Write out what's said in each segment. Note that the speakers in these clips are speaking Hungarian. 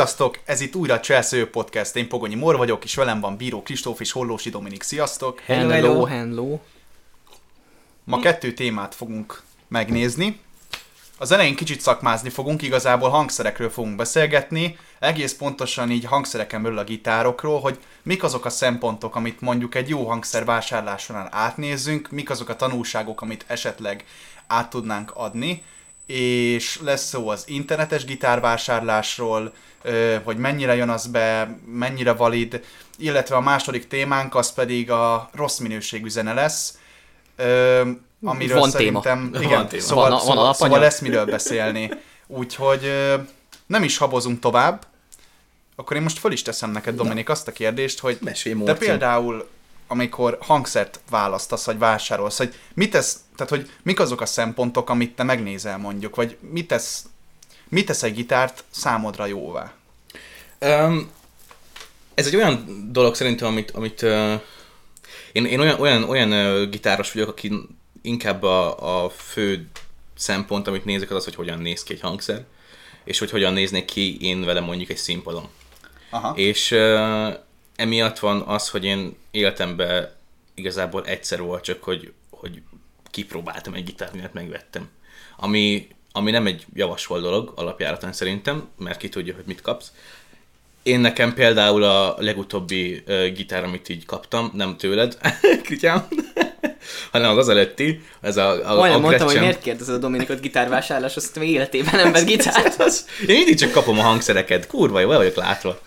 Sziasztok! Ez itt újra a Chelsea Podcast. Én Pogonyi Mor vagyok, és velem van Bíró Kristóf és Hollósi Dominik. Sziasztok! Hello, hello, hello. Ma kettő témát fogunk megnézni. Az elején kicsit szakmázni fogunk, igazából hangszerekről fogunk beszélgetni, egész pontosan így hangszereken belül a gitárokról, hogy mik azok a szempontok, amit mondjuk egy jó hangszer vásárlásánál átnézzünk, mik azok a tanulságok, amit esetleg át tudnánk adni, és lesz szó az internetes gitárvásárlásról, hogy mennyire jön az be, mennyire valid, illetve a második témánk az pedig a rossz minőségű zene lesz, amiről Van szerintem, téma. igen, Van téma. Szóval, Van- van szóval, alapanyag. szóval lesz miről beszélni. Úgyhogy nem is habozunk tovább, akkor én most föl is teszem neked, Dominik, azt a kérdést, hogy Mesélj, te például, amikor hangszert választasz, vagy vásárolsz, hogy mit tesz, tehát hogy mik azok a szempontok, amit te megnézel mondjuk, vagy mit tesz, mit tesz egy gitárt számodra jóvá? Um, ez egy olyan dolog szerintem, amit, amit uh, én, én olyan, olyan, olyan uh, gitáros vagyok, aki inkább a, a fő szempont, amit nézek, az az, hogy hogyan néz ki egy hangszer, és hogy hogyan néznék ki én vele mondjuk egy színpadon. Aha. És uh, emiatt van az, hogy én életemben igazából egyszer volt csak, hogy, hogy kipróbáltam egy gitárt, miért megvettem. Ami, ami nem egy javasolt dolog alapjáraton szerintem, mert ki tudja, hogy mit kapsz. Én nekem például a legutóbbi uh, gitár, amit így kaptam, nem tőled, Krityám, hanem az előtti, ez a, a, Majdnem a mondtam, hogy Gretchen. miért kérdezed a Dominikot gitárvásárláshoz, azt még életében nem vett gitárt. Én mindig csak kapom a hangszereket, kurva jó, vagyok látva.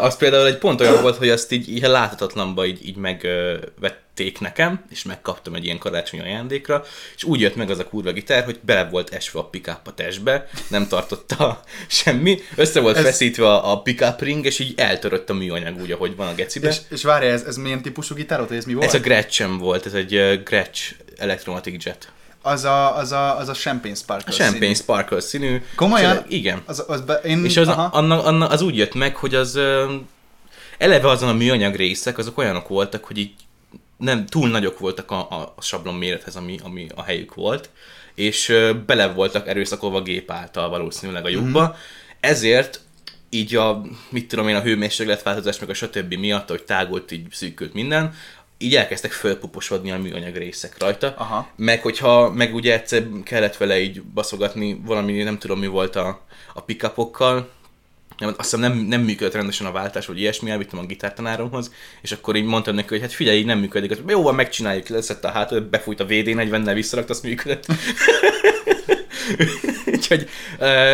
Az például egy pont olyan volt, hogy azt így, így láthatatlanba így, így megvették nekem, és megkaptam egy ilyen karácsonyi ajándékra, és úgy jött meg az a kurva gitár, hogy bele volt esve a pick a testbe, nem tartotta semmi, össze volt Ez- feszítve a, a pick ring, és így eltörött a műanyag úgy, ahogy van a gecibe. És, és várj, ez, ez milyen típusú gitárod, hogy ez mi volt? Ez a Gretchen volt, ez egy Gretsch Electromatic Jet. Az, a, az, a, az a Champagne Sparkle A Champagne színű. Sparkle színű. Komolyan? És- Igen. Az, az be, én, És az, aha. anna, anna, az úgy jött meg, hogy az eleve azon a műanyag részek, azok olyanok voltak, hogy így nem túl nagyok voltak a, a, sablon mérethez, ami, ami a helyük volt, és bele voltak erőszakolva gép által valószínűleg a lyukba, Mhm. mm-hmm. ezért így a, mit tudom én, a hőmérsékletváltozás, meg a stb. miatt, hogy tágult, így szűkült minden, így elkezdtek fölpuposodni a műanyag részek rajta. Aha. Meg hogyha, meg ugye egyszer kellett vele így baszogatni valami, nem tudom mi volt a, a pickupokkal, nem, azt hiszem nem, nem működött rendesen a váltás, vagy ilyesmi, elvittem a gitártanáromhoz, és akkor így mondtam neki, hogy hát figyelj, így nem működik. Jó, van, megcsináljuk, leszett a hátul, befújt a VD40-nel, visszarakt, azt működött. Úgyhogy,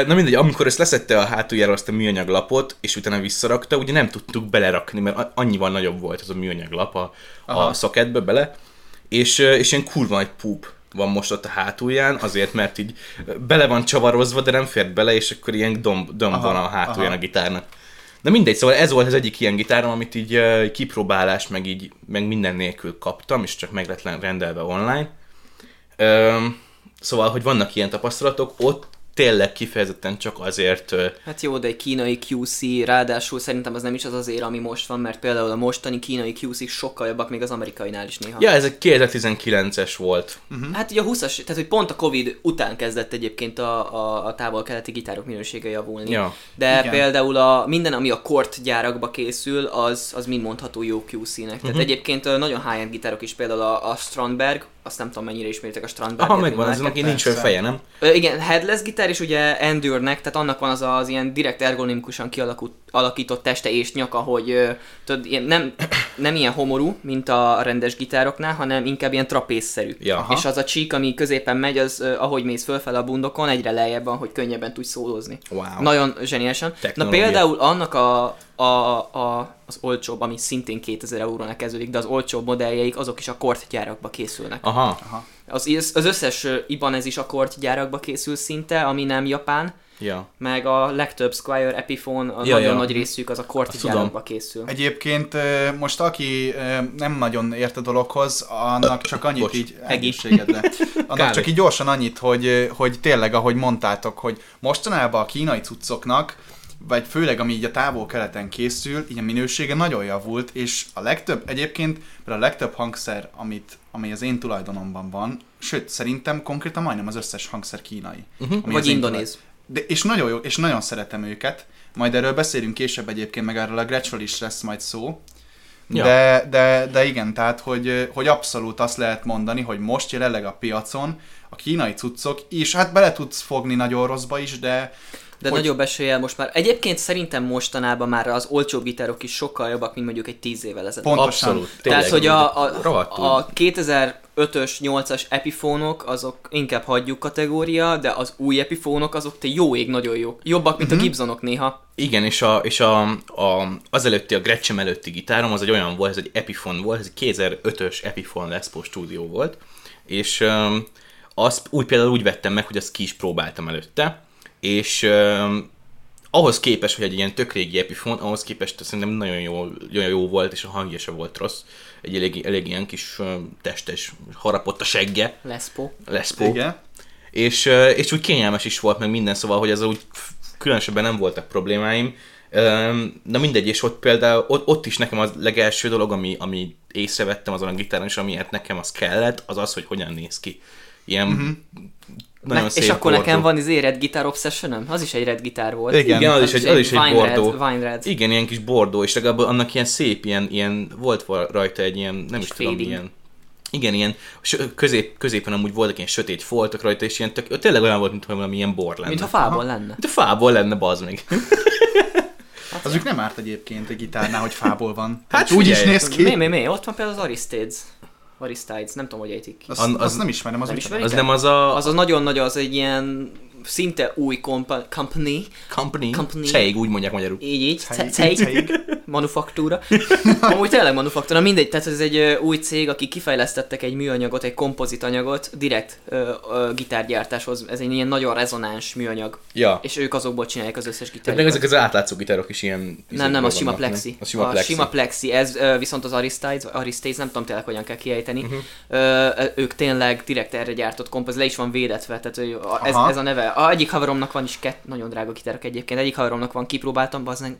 na mindegy, amikor ezt leszette a hátuljára azt a műanyag lapot, és utána visszarakta, ugye nem tudtuk belerakni, mert annyival nagyobb volt az a műanyag lap a, a szoketbe bele, és, és ilyen kurva egy púp van most ott a hátulján, azért, mert így bele van csavarozva, de nem fér bele, és akkor ilyen domb, domb Aha, van a hátulján aha. a gitárnak. De mindegy, szóval ez volt az egyik ilyen gitárom, amit így kipróbálás, meg így, meg minden nélkül kaptam, és csak meg lett rendelve online. Öm, szóval, hogy vannak ilyen tapasztalatok, ott tényleg kifejezetten csak azért, Hát jó, de egy kínai QC, ráadásul szerintem az nem is az az ér, ami most van, mert például a mostani kínai QC sokkal jobbak még az amerikainál is néha. ja, ez egy 2019-es volt. Hát ugye a 20-as, tehát hogy pont a Covid után kezdett egyébként a, a, a távol-keleti gitárok minősége javulni. Ja. De Igen. Például a, minden, ami a kort gyárakba készül, az, az mind mondható jó QC-nek. Tehát uh-huh. egyébként nagyon high-end gitárok is, például a, a Strandberg, azt nem tudom mennyire ismeritek a Strandberg. Aha, megvan, ez neki nincs feje, nem? Ö, igen, headless gitár, és ugye Endure-nek, tehát annak van az az ilyen direkt ergonomikusan kialakult, alakított teste és nyaka, hogy tudod, ilyen, nem, nem ilyen homorú, mint a rendes gitároknál, hanem inkább ilyen trapézszerű. Ja. Aha. És az a csík, ami középen megy, az ahogy mész fölfel a bundokon, egyre lejjebb van, hogy könnyebben tudj szólózni. Wow. Nagyon zseniálisan. Na például annak a, a, a, az olcsóbb, ami szintén 2000 eurónak kezdődik, de az olcsóbb modelljeik, azok is a kort gyárakba készülnek. Aha. Az, az összes ö, Ibanez is akkord gyárakba készül szinte, ami nem japán, Ja. meg a legtöbb Squire Epiphone, a Ja, nagyon ja. nagy részük az a kort Azt tudom. gyárakba készül. Egyébként most aki nem nagyon ért a dologhoz, annak csak annyit Bocs. így egészségedre. Annak Kávé. csak így gyorsan annyit, hogy, hogy tényleg, ahogy mondtátok, hogy mostanában a kínai cuccoknak, vagy főleg ami így a távol-keleten készül, így a minősége nagyon javult, és a legtöbb, egyébként a legtöbb hangszer, amit, ami az én tulajdonomban van, sőt, szerintem konkrétan majdnem az összes hangszer kínai. Mhm. Ami Vagy indonéz. De, és nagyon jó, és nagyon szeretem őket. Majd erről beszélünk később egyébként, meg erről a Gretchről is lesz majd szó. Ja. De, de, de igen, tehát, hogy, hogy abszolút azt lehet mondani, hogy most jelenleg a piacon a kínai cuccok is, hát bele tudsz fogni nagyon rosszba is, de De Hogy- nagyobb eséllyel most már. Egyébként szerintem mostanában már az olcsó gitárok is sokkal jobbak, mint mondjuk egy 10 évvel ezelőtt. Pont- Pontosan. Abszolút. Tehát, hogy a, a, a 2005-ös, 8-as epifónok, azok inkább hagyjuk kategória, de az új epifónok, azok te jó ég, nagyon jók. Jobbak, mint Mhm. a Gibsonok néha. Igen, és, a, és a, a, az előtti, a Gretschem előtti gitárom, az egy olyan volt, ez egy Epiphone volt, ez egy 2005-ös Epiphone Les Paul stúdió volt, és um, azt úgy például úgy vettem meg, hogy azt ki is próbáltam előtte, és um, ahhoz képest, hogy egy ilyen tök régi Epiphone, ahhoz képest szerintem nagyon jó, nagyon jó volt, és a hangja se volt rossz. Egy elég, elég ilyen kis um, testes, harapott a segge, Lespo. Les Paul. igen. És, ö, és úgy kényelmes is volt, meg minden, szóval, hogy ez úgy különösebben nem voltak problémáim. Na mindegy, és ott például, ott, ott is nekem az legelső dolog, ami, ami észrevettem azon a gitáron, és amiért nekem az kellett, az az, hogy hogyan néz ki. Ilyen Mhm. Nagyon Ne, szép és akkor bordó. nekem van izé Red Guitar obsession Az is egy Red gitár volt. Igen. Igen, az is egy, az is egy Vine bordó. Red, Vine Red. Igen, ilyen kis bordó, és legalább annak ilyen szép, ilyen, ilyen volt rajta egy ilyen, nem is Kis tudom, fading. ilyen, igen, ilyen közép, középen amúgy voltak ilyen sötét foltok rajta, és ilyen tök, tényleg olyan volt, mintha valami ilyen bor lenne. Mint ha fából lenne. Mint a fából lenne, bazd meg. Az úgy nem árt egyébként egy gitárnál, hogy fából van. Hát Hát úgy is néz ki. Mi, mi, mi? Ott van például az Aristides. Aristides, nem tudom, hogy ejtik ki. Azt, az, az- azt nem ismerem, az Nem mit ismeri? Az nem az a Az az nagyon nagy, az egy ilyen szinte új kompa- company, company, Company. cég, úgy mondják magyarul. így így, Cég. Manufaktúra. Amúgy tényleg manufaktúra, mindegy, tehát ez egy új cég, aki kifejlesztettek egy műanyagot, egy kompozit anyagot direkt ö, ö, gitárgyártáshoz. Ez egy ilyen nagyon rezonáns műanyag. Ja. És ők azokból csinálják az összes Tehát meg ezek az átlátszó gitárok is ilyen... Nem, nem, az sima plexi. A sima a plexi. sima plexi, ez ö, viszont az Aristides, Aristides, nem tudom tényleg hogyan kell kiejteni, uh-huh. ö, ők tényleg direkt erre gyártott kompoz, le is van védetve, tehát ő, a, ez, Aha. ez, a neve. A egyik haveromnak van is kett, nagyon drága gitárok egyébként, egyik haveromnak van, kipróbáltam, bazdmeg,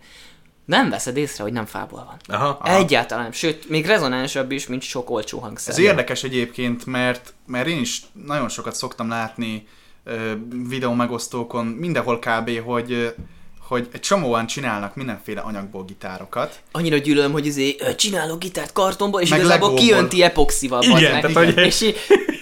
nem veszed észre, hogy nem fából van. Aha. Aha. Egyáltalán nem, sőt, még rezonánsabb is, mint sok olcsó hangszer. Ez érdekes egyébként, mert, mert én is nagyon sokat szoktam látni videó megosztókon, mindenhol kb., hogy, hogy egy csomóan csinálnak mindenféle anyagból gitárokat. Annyira gyűlölöm, hogy izé, csinálok gitárt kartonból, és Meg igazából Legóból. kijönti epoxival. Igen, meg. tehát hogy- És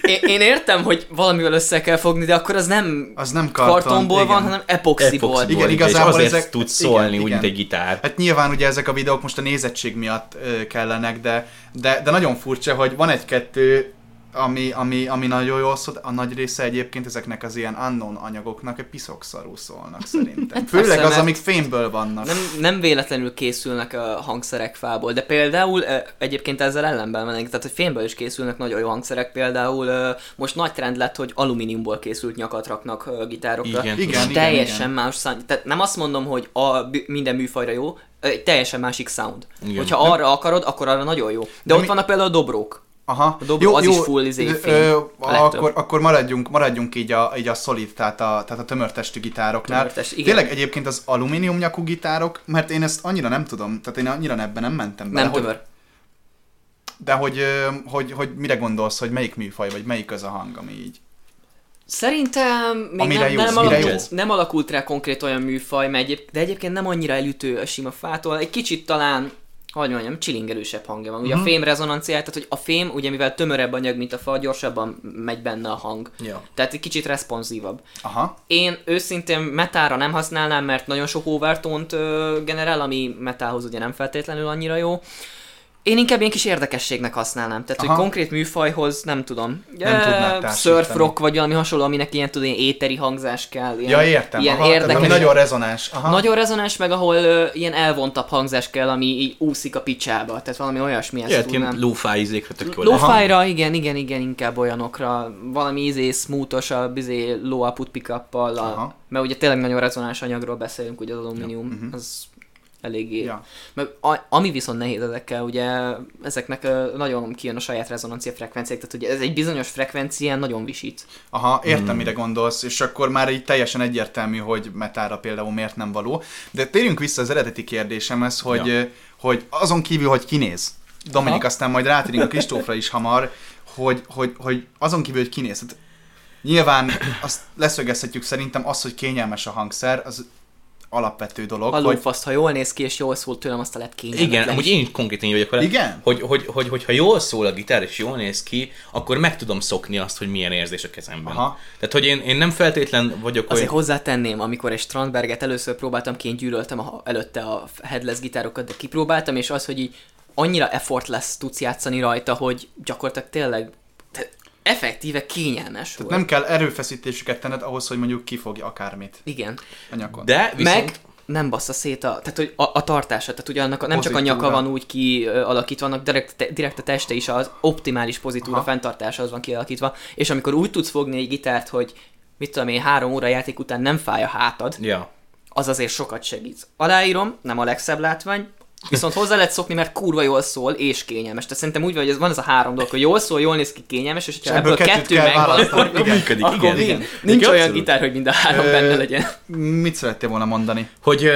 én, én, értem, hogy valamivel össze kell fogni, de akkor az nem Az nem karton, kartonból igen. van, hanem epoxiból. Epoxiból, Igen, igen, igazából és azért ezek- tud szólni igen, úgy, igen. mint egy gitár. Hát nyilván ugye ezek a videók most a nézettség miatt kellenek, de, de, de nagyon furcsa, hogy van egy-kettő, ami, ami, ami nagyon jól szól, a nagy része egyébként ezeknek az ilyen unknown anyagoknak egy piszok szólnak szerintem. Hát Főleg az, amik fémből vannak. Nem, nem véletlenül készülnek a hangszerek fából, de például egyébként ezzel ellenben mennek, tehát hogy fémből is készülnek nagyon jó hangszerek, például most nagy trend lett, hogy alumíniumból készült nyakat raknak gitárokra. Igen. és Igen, igen, teljesen igen. más szám, tehát nem azt mondom, hogy a, minden műfajra jó, egy teljesen másik sound. Igen. Hogyha arra akarod, akkor arra nagyon jó. De, De ott mi- vannak például a dobrók. Aha. A dob- az is full izé ö, akkor, akkor maradjunk, maradjunk így a, így a solid, tehát a, tehát a tömörtestű gitároknál. Tömörtest, igen. Tényleg egyébként az alumínium nyakú gitárok, mert én ezt annyira nem tudom, tehát én annyira ebben nem mentem bele. Nem hogy, tömör. De hogy, hogy, hogy mire gondolsz, hogy melyik műfaj, vagy melyik az a hang, ami így. Szerintem még Amire nem, nem, alakult, nem alakult rá konkrét olyan műfaj, mert egyéb, de egyébként nem annyira elütő a sima fától. Egy kicsit talán, hogy mondjam, csilingelősebb hangja van. Ugye Mhm. a fém rezonanciát, tehát hogy a fém, ugye mivel tömörebb anyag, mint a fa, gyorsabban megy benne a hang. Ja. Tehát egy kicsit responsívabb. Aha. Én őszintén metára nem használnám, mert nagyon sok overtont generál, ami metához ugye nem feltétlenül annyira jó. Én inkább ilyen kis érdekességnek használnám. Tehát, Aha. hogy konkrét műfajhoz nem tudom. Nem tudnád társítani. Surf rock, vagy valami hasonló, aminek ilyen, tudod, ilyen éteri hangzás kell. Ilyen, Ja, értem. Ilyen Aha, tehát érdekes. ami nagyon rezonáns. Aha. Nagyon rezonáns, meg ahol ö, ilyen elvontabb hangzás kell, ami így úszik a picsába. Tehát valami olyasmi. Ja, ilyen lo-fi izékre tök jó lesz. Lo-fi-ra, igen, igen, igen, inkább olyanokra. Valami izé smoothosabb, izé low output Aha. mert ugye tényleg nagyon rezonáns anyagról beszélünk, ugye az alumínium, mhm. az eléggé. Ja. Meg a, ami viszont nehéz ezekkel, ugye ezeknek nagyon kijön a saját rezonancia frekvenciák, tehát ugye ez egy bizonyos frekvencián nagyon visít. Aha, értem, Hmm. mire gondolsz, és akkor már így teljesen egyértelmű, hogy metára például miért nem való. De térjünk vissza az eredeti kérdésemhez, hogy, Ja. hogy azon kívül, hogy kinéz, Dominik, Aha. aztán majd rátérünk a Kristófra is hamar, hogy, hogy, hogy azon kívül, hogy kinéz. Hát Nyilván azt leszögezhetjük szerintem az, hogy kényelmes a hangszer, az alapvető dolog. A hogy ha jól néz ki és jól szól tőlem, azt lehet kényelmetlen Igen, amúgy is. én konkrétan így vagyok vele. Igen? Hogy, hogy, hogy, hogyha jól szól a gitár és jól néz ki, akkor meg tudom szokni azt, hogy milyen érzés a kezemben. Aha. Tehát, hogy én, én nem feltétlen vagyok Azért olyan... hozzátenném, amikor egy Strandberget először próbáltam ki, én gyűlöltem a, előtte a headless gitárokat, de kipróbáltam, és az, hogy így annyira effortless tudsz játszani rajta, hogy gyakorlatilag tényleg effektíve kényelmes volt. nem kell erőfeszítéseket tenned ahhoz, hogy mondjuk kifogja akármit Igen. a nyakon. De viszont... Meg nem bassza szét a, tehát, hogy a, a tartása, tehát ugye annak a, nem csak a nyaka van úgy kialakítva, annak direkt, te, direkt a teste is az optimális pozitúra Aha. fenntartása az van kialakítva, és amikor úgy tudsz fogni egy gitárt, hogy mit tudom én, három óra játék után nem fáj a hátad, Ja. az azért sokat segít. Aláírom, nem a legszebb látvány, viszont hozzá lehet szokni, mert kurva jól szól és kényelmes. Tehát szerintem úgy van, hogy ez van ez a három dolog, hogy jól szól, jól néz ki, kényelmes, és És ebből ebből, kettő megvan, akkor, Igen. Működik, akkor igen, nincs, igen. nincs Igen, olyan abszolút. gitár, hogy mind a három Ö, benne legyen. Mit szerettél volna mondani? Hogy,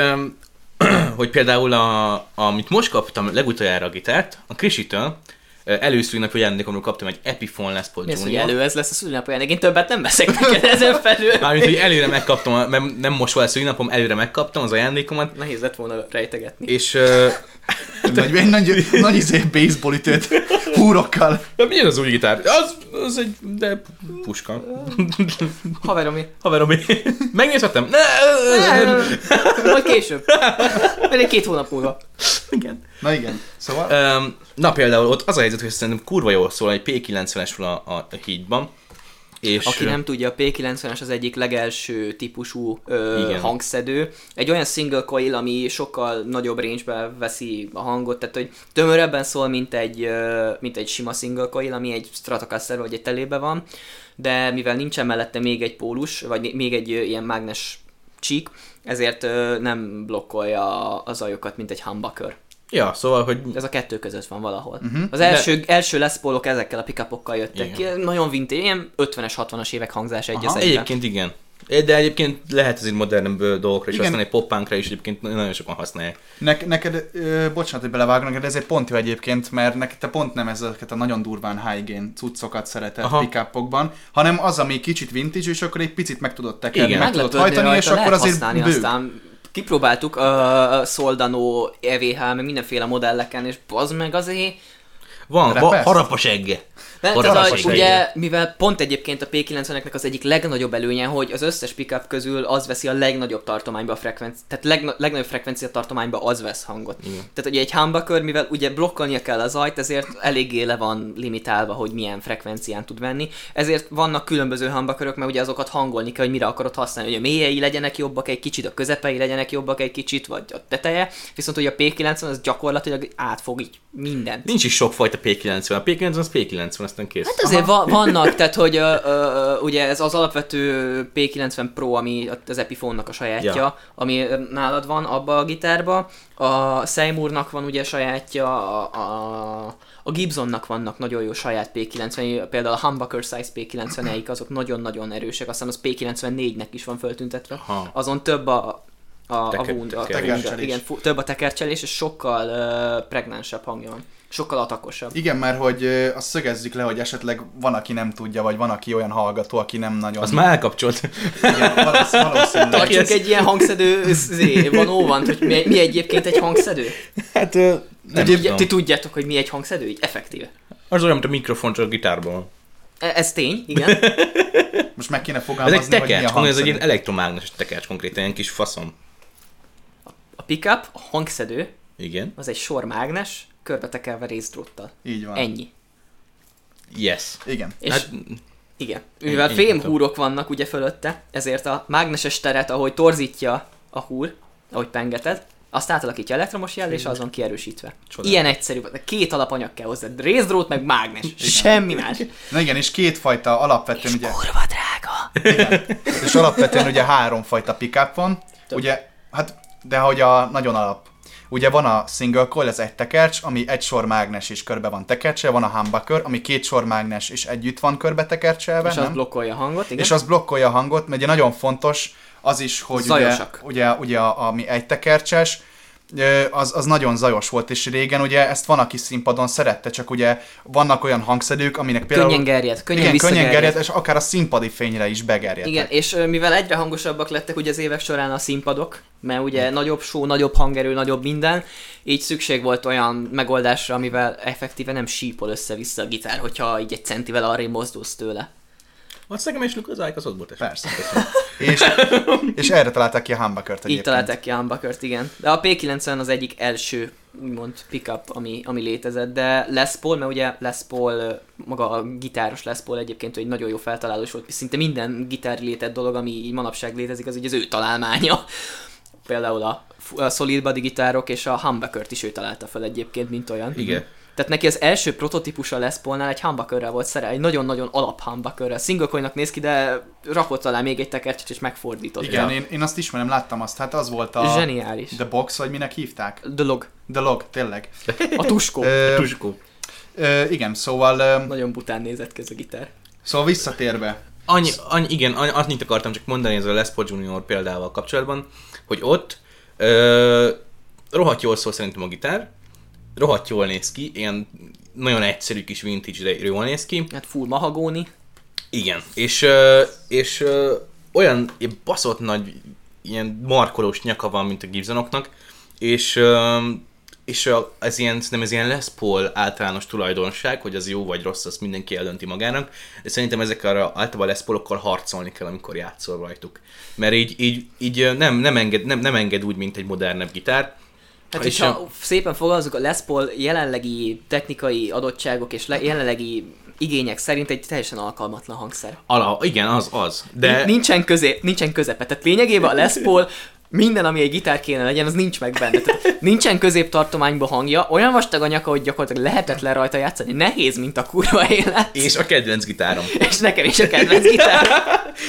hogy például, a, amit most kaptam legutoljára a gitárt, a Krisitől, ö, előszülnapja ajándékomról kaptam egy Epiphone Les Paul Mi Junior. elő ez lesz a szülinap ajándék? Én többet nem veszek neked ezen felül. Mármint, hogy előre megkaptam, mert nem most volt a szülinapom, előre megkaptam az ajándékomat, Nehéz lett volna rejtegetni. és Nagy, egy nagy, nagy izé baseball ütőt húrokkal. de milyen az új gitár? Az, az egy, de puska. Haverom, én- Haverom, megnézhetem? Ne, majd később. Majd egy két hónap múlva. Igen. Na igen, szóval... Na például ott az a helyzet, hogy szerintem kurva jól szól, egy P90-es van a, a, a hídban. És Aki nem tudja, a P90-es az egyik legelső típusú ö, Igen. hangszedő. Egy olyan single coil, ami sokkal nagyobb range veszi a hangot, tehát hogy tömörebben szól, mint egy, ö, mint egy sima single coil, ami egy Stratocaster vagy egy telébe van, de mivel nincsen mellette még egy pólus, vagy még- egy ö, ilyen mágnes csík, ezért ö, nem blokkolja a zajokat, mint egy humbucker. Ja, szóval, hogy Ez a kettő között van valahol. Uh-huh. Az első, de... első Les Paulok ezekkel a pickupokkal jöttek ki. Nagyon vintage, ilyen 50-es, 60-as évek hangzás egy az Aha. egyébként igen. De egyébként lehet ez egy modernebb ö, dolgokra is Igen. használni, pop-punkra is egyébként nagyon sokan használják. Ne, neked, ö, bocsánat, hogy belevágok, neked ezért pont jó egyébként, mert neked te pont nem ezeket a nagyon durván high gain cuccokat szeretett Aha. pickupokban, hanem az, ami kicsit vintage, és akkor egy picit meg tudod tekerni, Igen. meg tudod hajtani, és rajta, akkor lehet azért használni bőg. aztán kipróbáltuk a Soldano EVH, meg mindenféle modelleken, és az meg azért Van, va, Repesz? harapos egge. Mert ugye, mivel pont egyébként a P90-eknek az egyik legnagyobb előnye, hogy az összes pickup közül az veszi a legnagyobb tartományba a frekvenciát, tehát legna- legnagyobb frekvencia tartományba az vesz hangot. Igen. Tehát ugye egy humbucker, mivel ugye blokkolnia kell az zajt, ezért eléggé le van limitálva, hogy milyen frekvencián tud venni. Ezért vannak különböző humbuckerök, mert ugye azokat hangolni kell, hogy mire akarod használni, hogy a mélyei legyenek jobbak egy kicsit, a közepei legyenek jobbak egy kicsit, vagy a teteje. Viszont ugye a P90 az gyakorlatilag átfog így mindent. Nincs is sokfajta P90. A P90 az P90, aztán kész. Hát azért va- vannak, tehát hogy ö, ö, ugye ez az alapvető P90 Pro, ami az Epiphone-nak a sajátja, Ja. ami nálad van abba a gitárba. A Seymournak van ugye sajátja, a, a, a Gibsonnak vannak nagyon jó saját P90, például a Humbucker Size P90-eik, azok nagyon-nagyon erősek, azt hiszem az P94-nek is van föltüntetve. Aha. Azon több a a, a, Teker- wound, a, tekercselés. igen, fu- több a tekercselés, és sokkal uh, pregnánsabb hangja van. Sokkal atakosabb. Igen, mert hogy azt szögezzük le, hogy esetleg van, aki nem tudja, vagy van, aki olyan hallgató, aki nem nagyon... Az már elkapcsolt. Igen, valósz- valószínűleg. Tartsunk egy ilyen hangszedő zé, van óvant, hogy mi, mi egyébként egy hangszedő? hát nem Ti, tudom. ti tudjátok, hogy mi egy hangszedő? Így effektíve. Az olyan, mint a mikrofon, csak a gitárban van. E- Ez tény, igen. Most meg kéne Ez fogalmazni, egy hogy mi tekercs, a ez egy ilyen elektromágneses tekercs konkrétan, ilyen kis faszom. A pickup, a hangszedő, Igen. az egy sormágnes, körbetekelve részdróttal. Így van. Ennyi. Yes. Igen. És Hát, igen, mivel én fém tudom. húrok vannak ugye fölötte, ezért a mágneses teret, ahogy torzítja a húr, ahogy pengeted, azt átalakítja elektromos jel, és azon kierősítve. Csodál. Ilyen egyszerű, két alapanyag kell hozzá, részdrót meg mágnes, semmi más. Na igen, és kétfajta alapvetően ugye... Kurva drága! És alapvetően ugye háromfajta pickup van, Több. ugye, hát, de hogy a nagyon alap. Ugye van a single coil, ez egy tekercs, ami egy sor mágnes is körbe van tekercselve, van a humbucker, ami két sor mágnes is együtt van körbe tekercselve, És az nem? blokkolja a hangot, igen. és az blokkolja a hangot, mert ugye nagyon fontos az is, hogy ugye, Zajosak. ugye, ugye a, ami egy tekercses, az, az nagyon zajos volt, és régen ugye ezt van, aki színpadon szerette, csak ugye vannak olyan hangszedők, aminek például... Könnyen gerjed, könnyen igen, könnyen gerjed, és akár a színpadi fényre is begerjedtek. Igen, és mivel egyre hangosabbak lettek ugye az évek során a színpadok, mert ugye nagyobb show, nagyobb hangerő, nagyobb minden, így szükség volt olyan megoldásra, amivel effektíve nem sípol össze-vissza a gitár, hogyha így egy centivel arra mozdulsz tőle. Azt nekem is az az ott volt Persze. és, és erre találták ki a humbuckert Így egyébként. találták ki a humbuckert, igen. De a P90 az egyik első, úgymond pickup, ami, ami létezett, de Les Paul, mert ugye Les Paul, maga a gitáros Les Paul egyébként egy nagyon jó feltalálós volt, szinte minden gitár létett dolog, ami így manapság létezik, az ugye az ő találmánya. Például a, a solid body gitárok és a humbuckert is ő találta fel egyébként, mint olyan. Igen. Tehát neki az első prototípusa Les Paulnál egy humbuckerrel volt szerelve, egy nagyon-nagyon alap humbuckerrel. Single néz ki, de rakott alá még egy tekercset és megfordított. Igen, én, én azt ismerem, láttam azt, hát az volt a... Zseniális. The Box, vagy minek hívták? The log. The Log, tényleg. A tuskó. Ö, Tuskó. ö, igen, szóval, ö, Nagyon bután nézett ki ez a gitár. szóval visszatérve. Annyi, annyi, igen, annyi, annyit akartam csak mondani ezzel a Les Paul Junior példával kapcsolatban, hogy ott ö, rohadt jól szól szerintem a gitár, rohadt jól néz ki, ilyen nagyon egyszerű kis vintage, de jól néz ki. Hát full mahagóni. Igen, és, és olyan baszott nagy, ilyen markolós nyaka van, mint a Gibsonoknak, és, és ez ilyen, nem ez ilyen Les Paul általános tulajdonság, hogy az jó vagy rossz, azt mindenki eldönti magának, de szerintem ezekkel a- általában Les Paulokkal harcolni kell, amikor játszol rajtuk. Mert így, így, így nem, nem, enged, nem, nem enged úgy, mint egy modernebb gitár, Hát, És szépen fogalmazunk, a Les Paul jelenlegi technikai adottságok és le- jelenlegi igények szerint egy teljesen alkalmatlan hangszer. Ala, igen, az, az. De... Nincsen, közé, nincsen közepe. Tehát lényegében a Les Paul minden, ami egy gitár kéne legyen, az nincs meg benne. Tehát nincsen középtartományban hangja, olyan vastag a nyaka, hogy gyakorlatilag lehetetlen rajta játszani. Nehéz, mint a kurva élet. és a kedvenc gitárom. És nekem is a kedvenc gitár.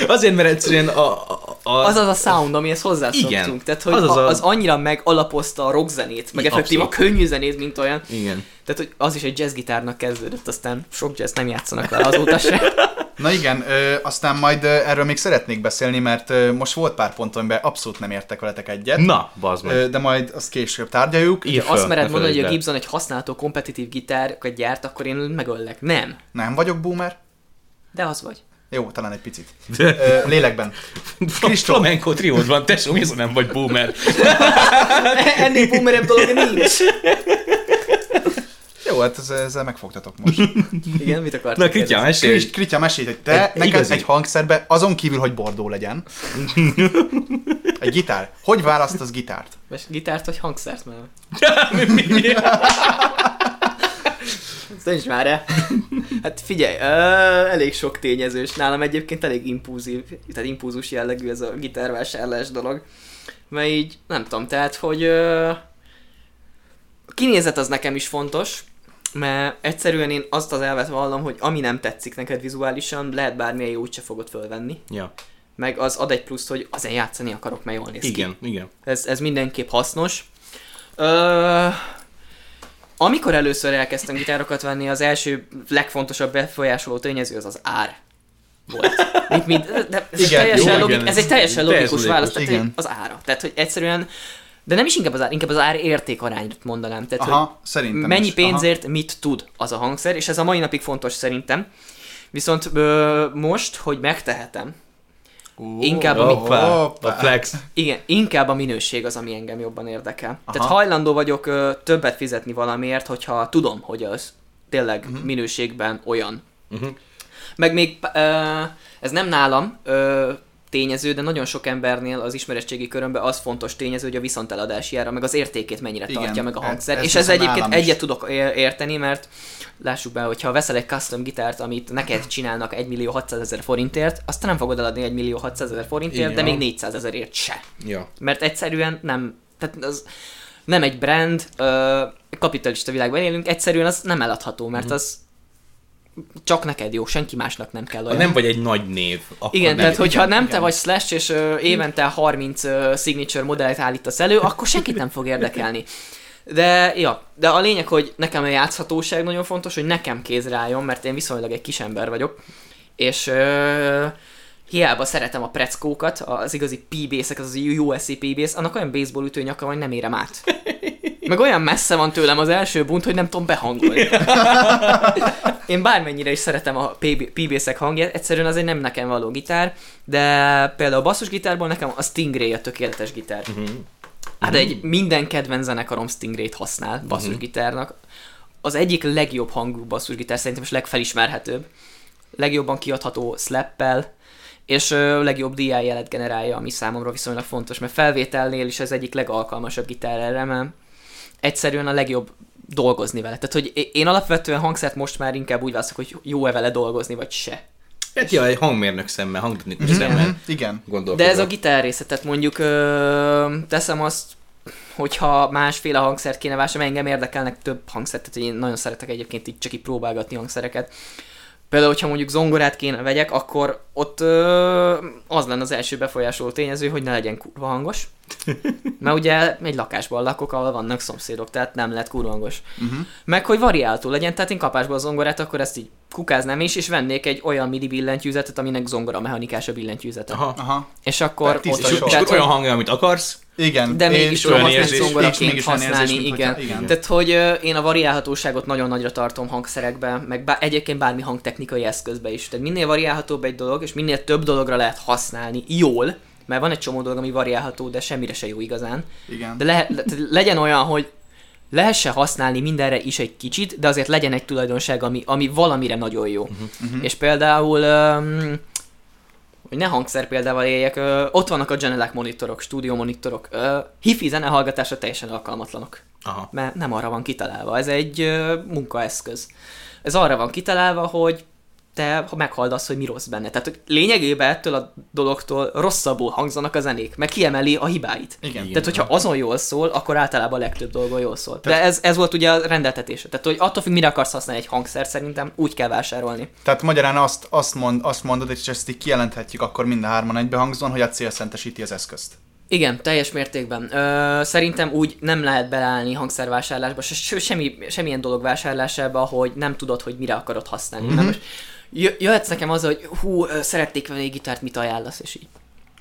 Azért, mert egyszerűen a, a, a, Az az a sound, amihez hozzászoktunk. Tehát, hogy Az az, a... az annyira megalapozta a rockzenét, meg effektív a könnyű zenét, mint olyan. Igen. Tehát, hogy az is egy jazzgitárnak kezdődött, aztán sok jazz nem játszanak vele azóta se. Na igen, ö, aztán majd ö, erről még szeretnék beszélni, mert ö, most volt pár pont, amiben abszolút nem értek veletek egyet. Na, bazd meg. Ö, de majd azt később tárgyaljuk. Írj Azt mered mondani, hogy a. Gibson egy használható kompetitív gitárokat gyárt, akkor én megöllek. Nem. Nem vagyok boomer? De az vagy. Jó, talán egy picit. Ö, lélekben. Kristóf. Flamenco triód van, tesó, mi nem vagy boomer? Ennél boomerebb dolog nincs. Jó, hát ez- ezzel megfogtatok most. Igen, mit akartál Na, Kritya, mesélj. Kritya mesélt, hogy te Egy neked igazi. egy hangszerbe, azon kívül, hogy bordó legyen. Egy gitár. Hogy választasz gitárt? Most gitárt vagy hangszert már? Nincs már -e. Hát figyelj, ö, elég sok tényezős. Nálam egyébként elég impulzív, tehát impulzus jellegű ez a gitárvásárlás dolog. Mert így, nem tudom, tehát, hogy ö, a kinézet az nekem is fontos, mert egyszerűen én azt az elvet vallom, hogy ami nem tetszik neked vizuálisan, lehet bármilyen jó úgyse fogod fölvenni. Ja, Meg az ad egy pluszt, hogy azért játszani akarok, mert jól néz ki. igen, igen. Ez, ez mindenképp hasznos. Ö, amikor először elkezdtem gitárokat venni, az első legfontosabb befolyásoló tényező az az ár volt. Mint, mint, de ez, Igen, egy teljesen jó, logik, igen, ez egy teljesen logikus válasz, tehát igen. az ára. Tehát, hogy egyszerűen, de nem is inkább az ár, inkább az ár érték arányot mondanám. Tehát, hogy Aha, szerintem mennyi is. pénzért mit tud az a hangszer, és ez a mai napig fontos szerintem. Viszont ö, most, hogy megtehetem, Aha. inkább a, mi, Hoppá, Hoppá. a flex. igen, inkább a minőség az, ami engem jobban érdekel. Aha. Aha. Tehát hajlandó vagyok ö, többet fizetni valamiért, hogyha tudom, hogy az tényleg uh-huh. minőségben olyan. Uh-huh. Meg még, ö, ez nem nálam ö, tényező, de nagyon sok embernél az ismeretségi körömben az fontos tényező, hogy a viszonteladási ára, meg az értékét mennyire Igen, tartja meg a hangszer. ez és ez egyébként is. egyet tudok érteni, mert lássuk be, hogyha veszel egy custom gitárt, amit neked csinálnak 1 millió 600 ezer forintért, azt nem fogod eladni 1 millió 600 ezer forintért, Igen. de még 400 ezerért se. Ja. Mert egyszerűen nem, tehát az nem egy brand, ö, kapitalista világban élünk, egyszerűen az nem eladható, mert az csak neked jó, senki másnak nem kell Ha olyan. nem vagy egy nagy név, akkor igen, nem. tehát hogyha igen, nem igen. te vagy Slash, és ö, évente 30 ö, signature modellt állítasz elő, akkor senkit nem fog érdekelni. De, ja, de a lényeg, hogy nekem a játszhatóság nagyon fontos, hogy nekem kézre álljon, mert én viszonylag egy kis ember vagyok, és ö, hiába szeretem a preckókat, az igazi p az az USC p annak olyan baseball ütő nyaka, hogy nem érem át. Meg olyan messze van tőlem az első bunt, hogy nem tudom behangolni. Én bármennyire is szeretem a p hangját, egyszerűen az egy nem nekem való gitár, de például a basszusgitárból nekem a Stingray a tökéletes gitár. Uh-huh. Hát egy minden kedvenc zenekarom Stingray-t használ basszusgitárnak. Az egyik legjobb hangú basszusgitár szerintem, és legfelismerhetőbb. Legjobban kiadható slappel, és ö, legjobb DI jelet generálja, ami számomra viszonylag fontos, mert felvételnél is ez egyik legalkalmasabb gitár erre, mert egyszerűen a legjobb dolgozni vele. Tehát, hogy én alapvetően hangszert most már inkább úgy válaszok, hogy jó-e vele dolgozni, vagy se. Hát ja, egy hangmérnök szemmel, hangtechnikus mm-hmm. szemmel. Igen. De ez a gitár része, tehát mondjuk ö, teszem azt, hogyha másféle hangszert kéne vásárolni, engem érdekelnek több hangszert, tehát én nagyon szeretek egyébként így csak így próbálgatni hangszereket. Például, hogyha mondjuk zongorát kéne vegyek, akkor ott ö, az lenne az első befolyásoló tényező, hogy ne legyen kurva hangos. Mert ugye egy lakásban lakok, ahol vannak szomszédok, tehát nem lehet kurva hangos. Uh-huh. Meg hogy variáltó legyen, tehát én kapásból a zongorát, akkor ezt így kukáznám is, és vennék egy olyan midi billentyűzetet, aminek zongora mechanikás a billentyűzete. Aha. Aha. És akkor ott, és, és olyan hangja, amit akarsz. Igen. De mégis tudom használni zongoraként használni, érzés, igen. igen. Tehát, hogy uh, én a variálhatóságot nagyon nagyra tartom hangszerekben, meg bá- egyébként bármi hangtechnikai eszközbe is. Tehát minél variálhatóbb egy dolog, és minél több dologra lehet használni jól, mert van egy csomó dolog, ami variálható, de semmire se jó igazán. Igen. De le- le- legyen olyan, hogy lehessen használni mindenre is egy kicsit, de azért legyen egy tulajdonság, ami, ami valamire nagyon jó. Uh-huh. És például um, hogy ne hangszer példával éljek, ö, ott vannak a Genelec monitorok, stúdió monitorok. Ö, hifi zenehallgatásra teljesen alkalmatlanok. Aha. Mert nem arra van kitalálva. Ez egy ö, munkaeszköz. Ez arra van kitalálva, hogy te meghaldasz, hogy mi rossz benne. Tehát hogy lényegében ettől a dologtól rosszabbul hangzanak a zenék, meg kiemeli a hibáit. Igen, Tehát, hogyha azon jól szól, akkor általában a legtöbb dolgon jól szól. Tehát, De ez, ez volt ugye a rendeltetése. Tehát, hogy attól függ, mire akarsz használni egy hangszer, szerintem úgy kell vásárolni. Tehát magyarán azt, azt, mond, azt mondod, és ezt így kijelenthetjük akkor mind a hárman egybehangzón, hogy a cél szentesíti az eszközt. Igen, teljes mértékben. Ö, szerintem úgy nem lehet beleállni hangszervásárlásba, se, semmi, semmilyen dolog vásárlásába, hogy nem tudod, hogy mire akarod használni. Mm-hmm. most jöhetsz nekem az, hogy hú, szerették venni egy gitárt, mit ajánlasz, és így.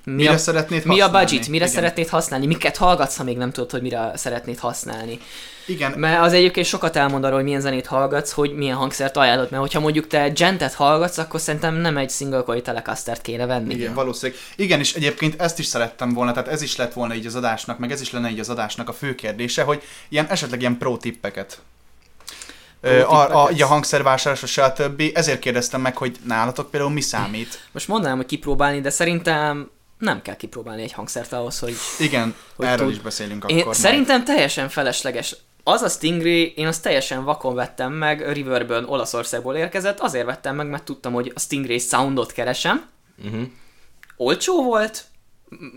Mi mire a, szeretnéd Mi használni? a budget? Mire Igen. szeretnéd használni? Miket hallgatsz, ha még nem tudod, hogy mire szeretnéd használni? Igen. Mert az egyébként sokat elmond arról, hogy milyen zenét hallgatsz, hogy milyen hangszert ajánlod, mert hogyha mondjuk te gentet hallgatsz, akkor szerintem nem egy single coil telecastert kéne venni. Igen, valószínűleg. Igen, és egyébként ezt is szerettem volna, tehát ez is lett volna így az adásnak, meg ez is lenne így az adásnak a fő kérdése, hogy ilyen esetleg ilyen pro tippeket a, a, a hangszervásárlás, a többi. Ezért kérdeztem meg, hogy nálatok például mi számít. Most mondanám, hogy kipróbálni, de szerintem nem kell kipróbálni egy hangszert ahhoz, hogy... Igen, hogy erről tud. is beszélünk Én akkor. Szerintem teljesen felesleges. Az a Stingray, én azt teljesen vakon vettem meg, Riverburn Olaszországból érkezett, azért vettem meg, mert tudtam, hogy a Stingray soundot keresem. Uh-huh. Olcsó volt,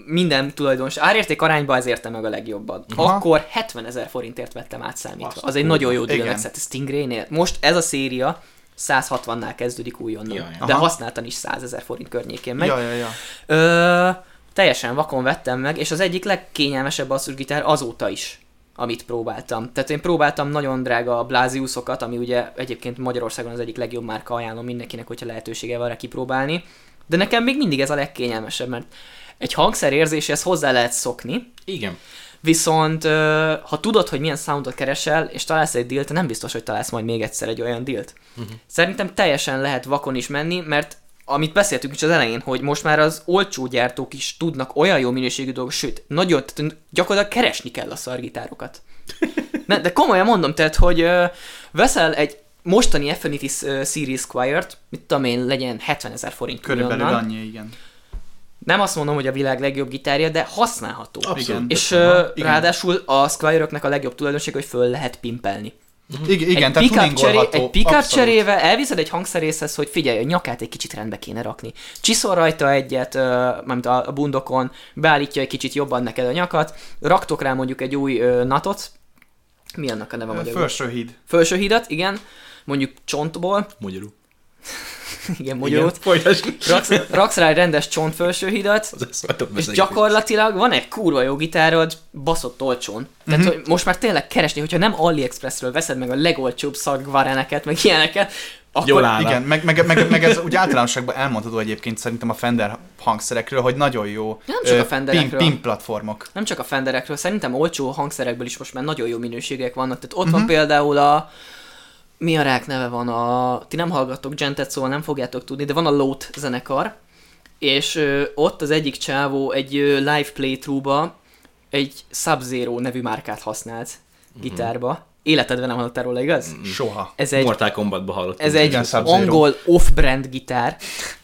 minden tulajdonos árérték arányba ez érte meg a legjobban. Aha. Akkor 70 ezer forintért vettem átszámítva. Azt az egy nagyon jó a Stingray-nél. Most ez a széria 160-nál kezdődik újonnan. Ja, ja. De használtan is 100 ezer forint környékén megy. Ja, ja, ja. Ö, teljesen vakon vettem meg, és az egyik legkényelmesebb basszusgitár azóta is amit próbáltam. Tehát én próbáltam nagyon drága Blaziusokat, ami ugye egyébként Magyarországon az egyik legjobb márka, ajánlom mindenkinek, hogyha lehetősége van rá kipróbálni. De nekem még mindig ez a legkényelmesebb, mert egy hangszer érzéshez hozzá lehet szokni. Igen. Viszont ha tudod, hogy milyen soundot keresel, és találsz egy dílt, nem biztos, hogy találsz majd még egyszer egy olyan dílt. Uh-huh. Szerintem teljesen lehet vakon is menni, mert amit beszéltünk is az elején, hogy most már az olcsó gyártók is tudnak olyan jó minőségű dolgok, sőt, nagyon, gyakorlatilag keresni kell a szargitárokat. ne, de komolyan mondom, tehát, hogy ö, veszel egy mostani Affinity Series Squire-t, mit tudom én, legyen 70 ezer forint Körülbelül annyi, igen nem azt mondom, hogy a világ legjobb gitárja, de használható. Abszolút. És uh, ráadásul a squire a legjobb tulajdonság, hogy föl lehet pimpelni. Uh-huh. Igen, igen, egy pick-up, cseré, egy pick cserével elviszed egy hangszerészhez, hogy figyelj, a nyakát egy kicsit rendbe kéne rakni. Csiszol rajta egyet, uh, mint a, a bundokon, beállítja egy kicsit jobban neked a nyakat, raktok rá mondjuk egy új uh, natot, mi annak a neve magyarul? Felső híd. Felső hídat, igen, mondjuk csontból. Magyarul. Igen, magyarót. Raksz, raksz rá egy rendes csontfelsőhidat, és gyakorlatilag van egy kurva jó gitárod baszott olcsón. Tehát, mm-hmm. hogy most már tényleg keresni, hogyha nem AliExpressről veszed meg a legolcsóbb szagvareneket, meg ilyeneket, Akkor- Jól áll. Igen, meg, meg, meg, meg ez úgy általánosságban elmondható egyébként szerintem a Fender hangszerekről, hogy nagyon jó Nem csak a ö, Fenderekről. pin, pin platformok. Nem csak a Fenderekről, szerintem olcsó hangszerekből is most már nagyon jó minőségek vannak. Tehát ott Mhm. van például a... Mi a rák neve van? A... Ti nem hallgattok Gentet, szóval nem fogjátok tudni, de van a Load zenekar, és ö, ott az egyik csávó egy ö, live playthrough-ba egy Sub-Zero nevű márkát használt Mhm. gitárba. Életedben nem hallottál róla, igaz? Soha. Ez egy Mortal Kombatba hallottam. Ez egy Igen, Sub-Zero. angol off-brand gitár.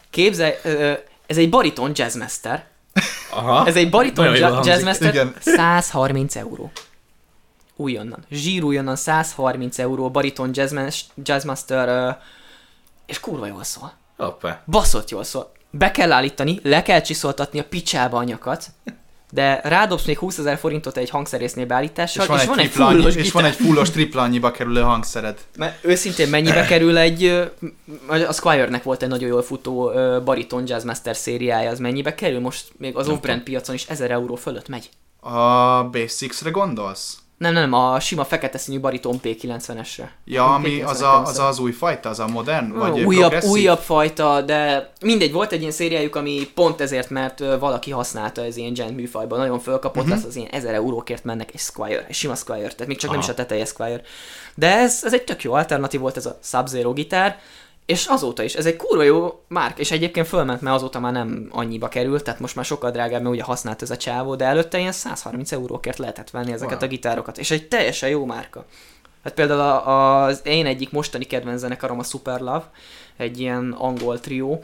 Képzelj, ö, ez egy bariton jazzmaster. Aha. Ez egy bariton ja- jazzmaster, Igen. 130 euró. Újonnan. Zsír újonnan 130 euró bariton jazzmas- jazzmaster, és kurva jól szól. Hoppá. Baszott jól szól. Be kell állítani, le kell csiszoltatni a picsába a nyakat, de rádobsz még 20 ezer forintot egy hangszerésznél beállítással, És van, egy, van egy fullos és van egy fullos tripla annyiba kerülő hangszered. Mert őszintén mennyibe kerül egy, a Squire-nek volt egy nagyon jól futó bariton jazzmaster szériája, az mennyibe kerül? Most még az off-brand piacon is 1000 euró fölött megy. A Basics-re gondolsz? Nem, nem, a sima fekete színű bariton P90-esre. Ja, ami P90 az a, az, az új fajta, az a modern? Vagy Vagy újabb, progresszív? újabb fajta, de mindegy, volt egy ilyen szériájuk, ami pont ezért, mert valaki használta az ilyen gent műfajban, nagyon fölkapott, Mhm. uh-huh. lesz az ilyen 1000 eurókért mennek egy Squire, egy sima Squire, tehát még csak nem Aha. is a teteje Squire. De ez, ez egy tök jó alternatív volt ez a Sub-Zero gitár, és azóta is, ez egy kurva jó márk, és egyébként fölment, mert azóta már nem annyiba került, tehát most már sokkal drágább, mert ugye használt ez a csávó, de előtte ilyen 130 eurókért lehetett venni ezeket Wow. a gitárokat, és egy teljesen jó márka. Hát például a, az én egyik mostani kedvenc zenekarom a Super Love, egy ilyen angol trió,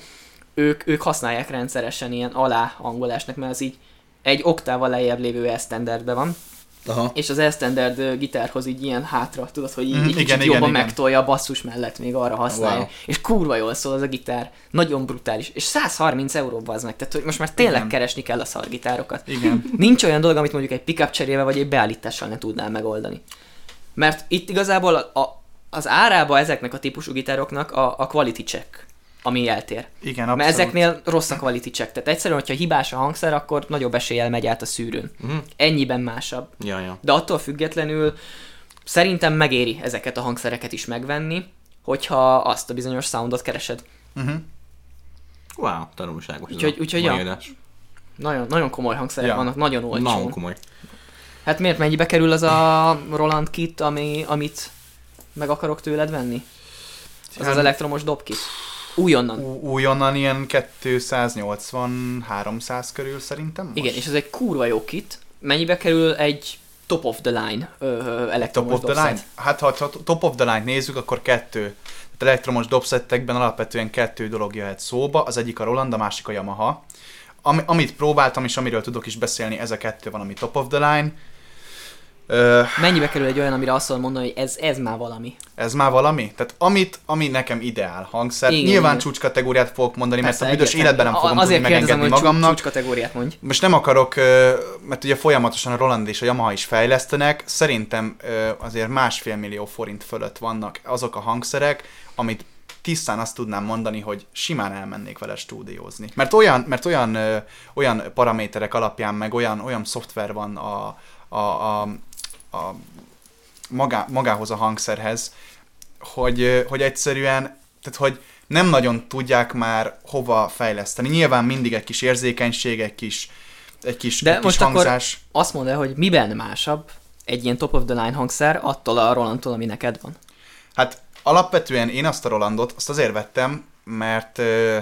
ők, ők használják rendszeresen ilyen alá angolásnak, mert az így egy oktával lejjebb lévő E-standardben van, Aha. és az E-standard ö, gitárhoz így ilyen hátra, tudod, hogy így, mm, kicsit igen, jobban igen, igen. megtolja a basszus mellett, még arra használja. Wow. És kurva jól szól az a gitár, nagyon brutális. És 130 euróba az meg, tehát hogy most már tényleg Igen. keresni kell a szargitárokat. Igen. Nincs olyan dolog, amit mondjuk egy pickup cserével vagy egy beállítással ne tudnál megoldani. Mert itt igazából a, a, az árába ezeknek a típusú gitároknak a, a quality check, ami eltér. Igen, Mert abszolút. ezeknél rossz a quality check. Tehát egyszerűen, hogyha hibás a hangszer, akkor nagyobb eséllyel megy át a szűrőn. Mhm. Ennyiben másabb. Ja, ja. De attól függetlenül szerintem megéri ezeket a hangszereket is megvenni, hogyha azt a bizonyos soundot keresed. Uh-huh. Wow, tanulságos. ez Úgyhogy- a úgyhogy ja. adás. Nagyon, nagyon komoly hangszerek Ja. vannak, nagyon olcsón. Nagyon komoly. Hát miért mennyibe kerül az a Roland kit, ami, amit meg akarok tőled venni? Az az Hát- elektromos dobkit. Újonnan. Újonnan ilyen 280-300 körül szerintem most. Igen, és ez egy kurva jó kit. Mennyibe kerül egy top of the line ö, ö, Top elektromos of the line? Hát ha, ha top of the line nézzük, akkor kettő. Tehát elektromos dobszettekben alapvetően kettő dolog jöhet szóba, az egyik a Roland, a másik a Yamaha. Ami, amit próbáltam, és amiről tudok is beszélni, ez a kettő van, ami top of the line. Ö, Mennyibe kerül egy olyan, amire azt mondom mondani, hogy ez, ez már valami? ez már valami? Tehát amit, ami nekem ideál hangszer, Igen, nyilván igen. csúcskategóriát fogok mondani, Persze, mert a büdös életben nem fogom Azért tudni megengedni hogy magamnak. csúcs kategóriát mondj. Most nem akarok, mert ugye folyamatosan a Roland és a Yamaha is fejlesztenek, szerintem azért másfél millió forint fölött vannak azok a hangszerek, amit tisztán azt tudnám mondani, hogy simán elmennék vele stúdiózni. Mert olyan, mert olyan, olyan paraméterek alapján, meg olyan, olyan szoftver van a, a, a, a magá, magához a hangszerhez, hogy, hogy egyszerűen, tehát hogy nem nagyon tudják már hova fejleszteni. Nyilván mindig egy kis érzékenység, egy kis, egy kis, De egy kis most akkor- hangzás. Azt mondd el, hogy miben másabb egy ilyen top of the line hangszer attól a Rolandtól, ami neked van. Hát alapvetően én azt a Rolandot, azt azért vettem, mert ö,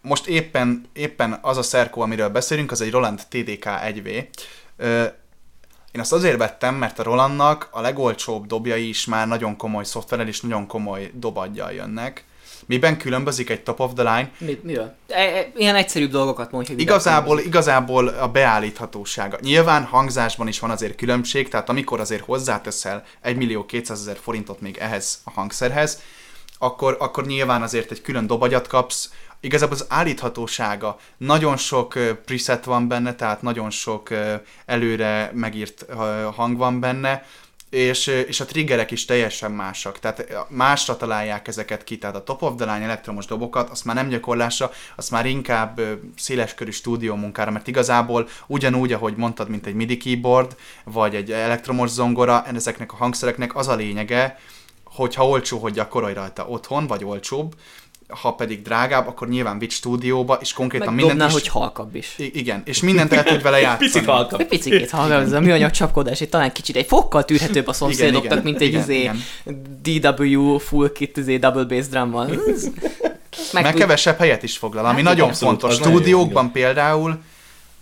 most éppen, éppen az a szerkó, amiről beszélünk, az egy Roland TDK 1V. Ö, én azt azért vettem, mert a Rolandnak a legolcsóbb dobjai is már nagyon komoly szoftverrel és nagyon komoly dobadjal jönnek. Miben különbözik egy top of the line? Mi, miről? E, e, ilyen egyszerűbb dolgokat mondj, hogy Igazából, igazából a beállíthatósága. Nyilván hangzásban is van azért különbség, tehát amikor azért hozzáteszel 1 millió 200 ezer forintot még ehhez a hangszerhez, akkor, akkor nyilván azért egy külön dobagyat kapsz. Igazából az állíthatósága, nagyon sok preset van benne, tehát nagyon sok előre megírt hang van benne, és, és a triggerek is teljesen másak, tehát másra találják ezeket ki, tehát a top of the line elektromos dobokat, azt már nem gyakorlásra, azt már inkább széleskörű stúdió munkára, mert igazából ugyanúgy, ahogy mondtad, mint egy MIDI keyboard, vagy egy elektromos zongora, ezeknek a hangszereknek az a lényege, hogyha olcsó, hogy gyakorolj rajta otthon, vagy olcsóbb, ha pedig drágább, akkor nyilván vitt stúdióba, és konkrétan Meg mindent dobnál, is... hogy halkabb is. I- igen, és mindent el tud vele játszani. Picit halka. Egy picit hallgat, ez a műanyag csapkodás, egy talán kicsit egy fokkal tűrhetőbb a szomszédoknak, igen, mint egy igen, izé igen. DW full kit izé double bass drummal. Meg Mert tud- kevesebb helyet is foglal, ami Hát nagyon abszolút, fontos. az nagyon Stúdiókban például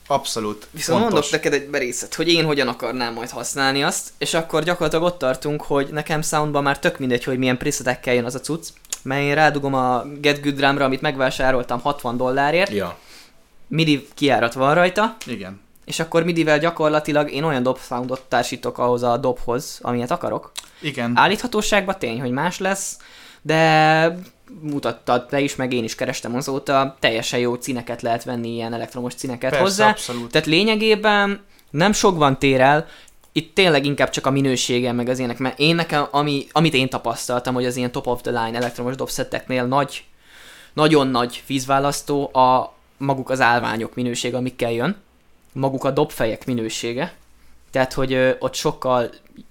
abszolút Viszont fontos. mondok neked egy berészet, hogy én hogyan akarnám majd használni azt, és akkor gyakorlatilag ott tartunk, hogy nekem soundban már tök mindegy, hogy milyen presetekkel jön az a cucc, mert én rádugom a Get Good Drumra, amit megvásároltam 60 dollárért, Ja. MIDI kiárat van rajta, Igen. és akkor MIDI-vel gyakorlatilag én olyan dob soundot társítok ahhoz a dobhoz, amilyet akarok. Igen. Állíthatóságban tény, hogy más lesz, de mutattad te is, meg én is kerestem azóta, teljesen jó színeket lehet venni, ilyen elektromos színeket Persze, hozzá. abszolút. Tehát lényegében nem sok van tér el, itt tényleg inkább csak a minősége, meg az ilyenek, mert én nekem, ami, amit én tapasztaltam, hogy az ilyen top of the line elektromos dobszetteknél nagy, nagyon nagy vízválasztó a maguk az állványok minősége, amikkel jön, maguk a dobfejek minősége, tehát, hogy ö, ott sokkal,